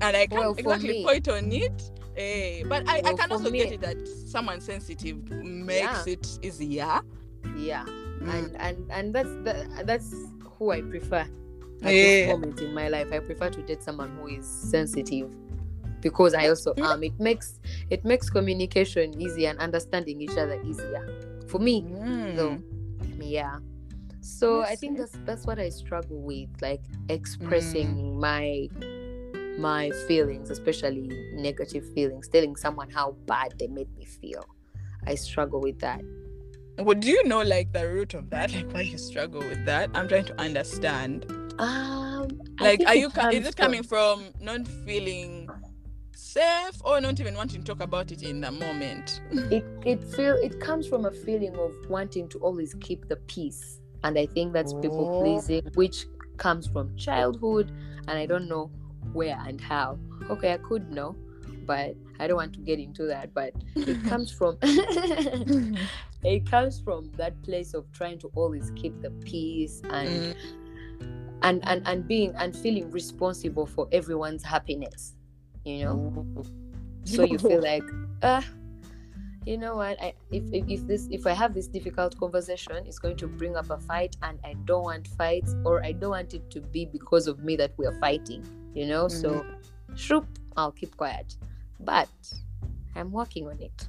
And I can't Well, exactly me- point on it. Eh, but I, I can also me- get it that someone sensitive makes Yeah. it easier. Yeah. Mm. And and and that's the, that's who I prefer at Yeah. this moment in my life. I prefer to date someone who is sensitive because I also am. It makes it makes communication easier and understanding each other easier. For me, Mm. though. Yeah. So I think that's that's what I struggle with, like expressing my my feelings, especially negative feelings, telling someone how bad they made me feel. I struggle with that. Well, do you know like the root of that? Like why you struggle with that? I'm trying to understand. Um, Like are you is it coming from not feeling safe or not even wanting to talk about it in the moment? it it feel it comes from a feeling of wanting to always keep the peace and i think that's people Oh. pleasing which comes from childhood and i don't know where and how okay i could know but i don't want to get into that but it comes from it comes from that place of trying to always keep the peace and Mm. and and and being and feeling responsible for everyone's happiness you know? So you feel like uh you know what? I, if, if if this if i have this difficult conversation it's going to bring up a fight and i don't want fights or i don't want it to be because of me that we are fighting you know? So shroop i'll keep quiet. But i'm working on it.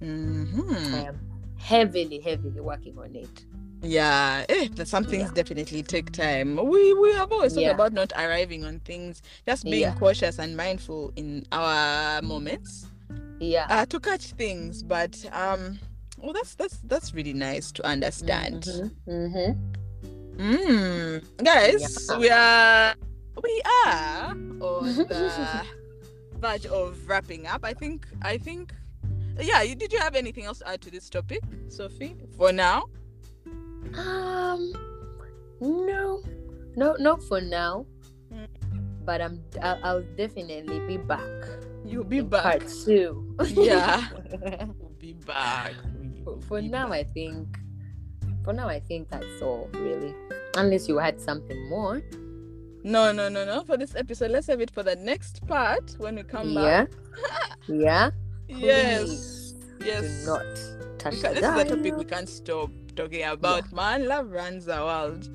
I Mhm. am heavily heavily working on it Yeah, eh, that some things Yeah. definitely take time. We we have always talked Yeah. about not arriving on things, just being Yeah. cautious and mindful in our moments yeah uh, to catch things. But um, well, that's that's that's really nice to understand. Mm-hmm. Mm. Guys, we are we are on the verge of wrapping up. I think I think yeah, you, did you have anything else to add to this topic, Sophie? For now? Um, no, no, not for now. Mm. But I'm. I'll, I'll definitely be back. You'll be back. Part two. Yeah. We'll be back. for We'll for be now, back. I think. For now, I think that's all really. Unless you had something more. No, no, no, no. For this episode, let's have it for the next part when we come back. yeah. back. Yeah. Yes. Please Yes. Do not touch We the ca- this is a topic we can't stop talking about, man. Love runs the world.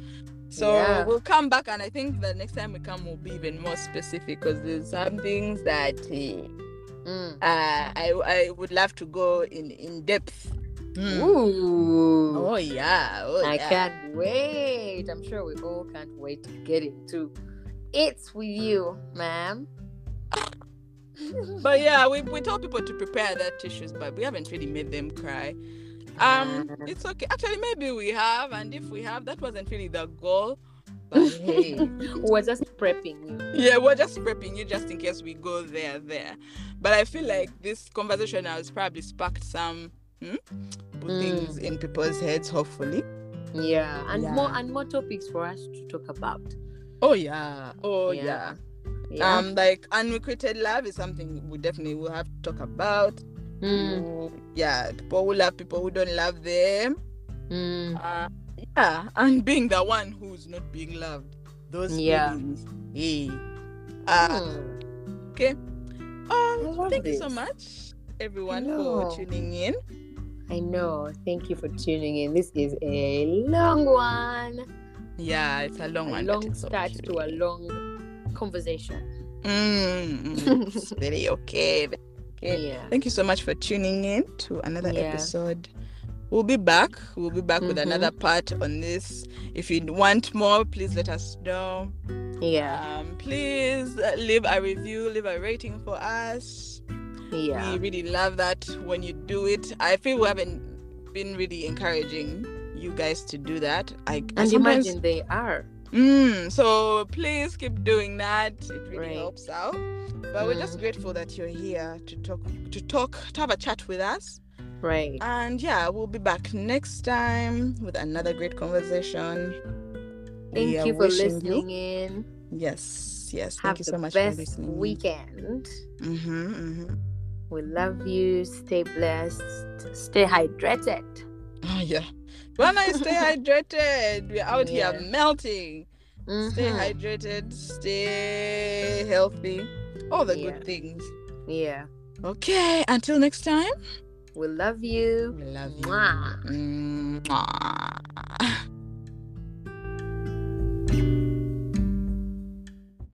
So Yeah. we'll come back, and I think the next time we come, we'll be even more specific because there's some things that uh, Mm. uh, I I would love to go in in depth. Mm. Ooh. Oh yeah. Oh, I yeah. can't wait. I'm sure we all can't wait to get into it's with you, ma'am. But yeah, we, we told people to prepare their tissues, but we haven't really made them cry. Um, Mm. it's okay. Actually, maybe we have, and if we have, that wasn't really the goal. But hey, we're just prepping you. yeah, we're just prepping you just in case we go there, there. But I feel like this conversation has probably sparked some hmm? Mm. things in people's heads. Hopefully. Yeah, and more and more topics for us to talk about. Oh yeah. Oh Yeah. yeah. Yeah. Um, like unrequited love is something we definitely will have to talk about. Mm, Who- Yeah, people who love people who don't love them. mm, Uh, yeah, and being the one who's not being loved. Those Yeah. feelings. Hey. Uh, mm. okay. Um, thank you so much, everyone, for tuning in. I know. Thank you for tuning in. This is a long one. Yeah, it's a long a one. long start to a long conversation. Mm, it's very okay. Okay. Yeah. Thank you so much for tuning in to another Yeah. episode. We'll be back. We'll be back with Mhm. another part on this. If you want more, please let us know. Yeah. Um, please uh, leave a review, leave a rating for us. Yeah. We really love that when you do it. I feel we haven't been really encouraging you guys to do that. I, And imagine they are. Mm, so please keep doing that. It really helps out. But we're just Mm. grateful that you're here to talk, to talk, to have a chat with us. Right. And yeah, we'll be back next time with another great conversation. Thank We you for listening in. Yes, yes. Thank Have you the so much for best listening. weekend. Mm-hmm, mm-hmm. We love you. Stay blessed. Stay hydrated. Oh yeah. When I stay hydrated, we're out yeah. here melting. Mm-hmm. Stay hydrated, stay healthy, all the yeah. good things. Yeah. Okay, until next time. We love you. We love you. Mwah. Mwah.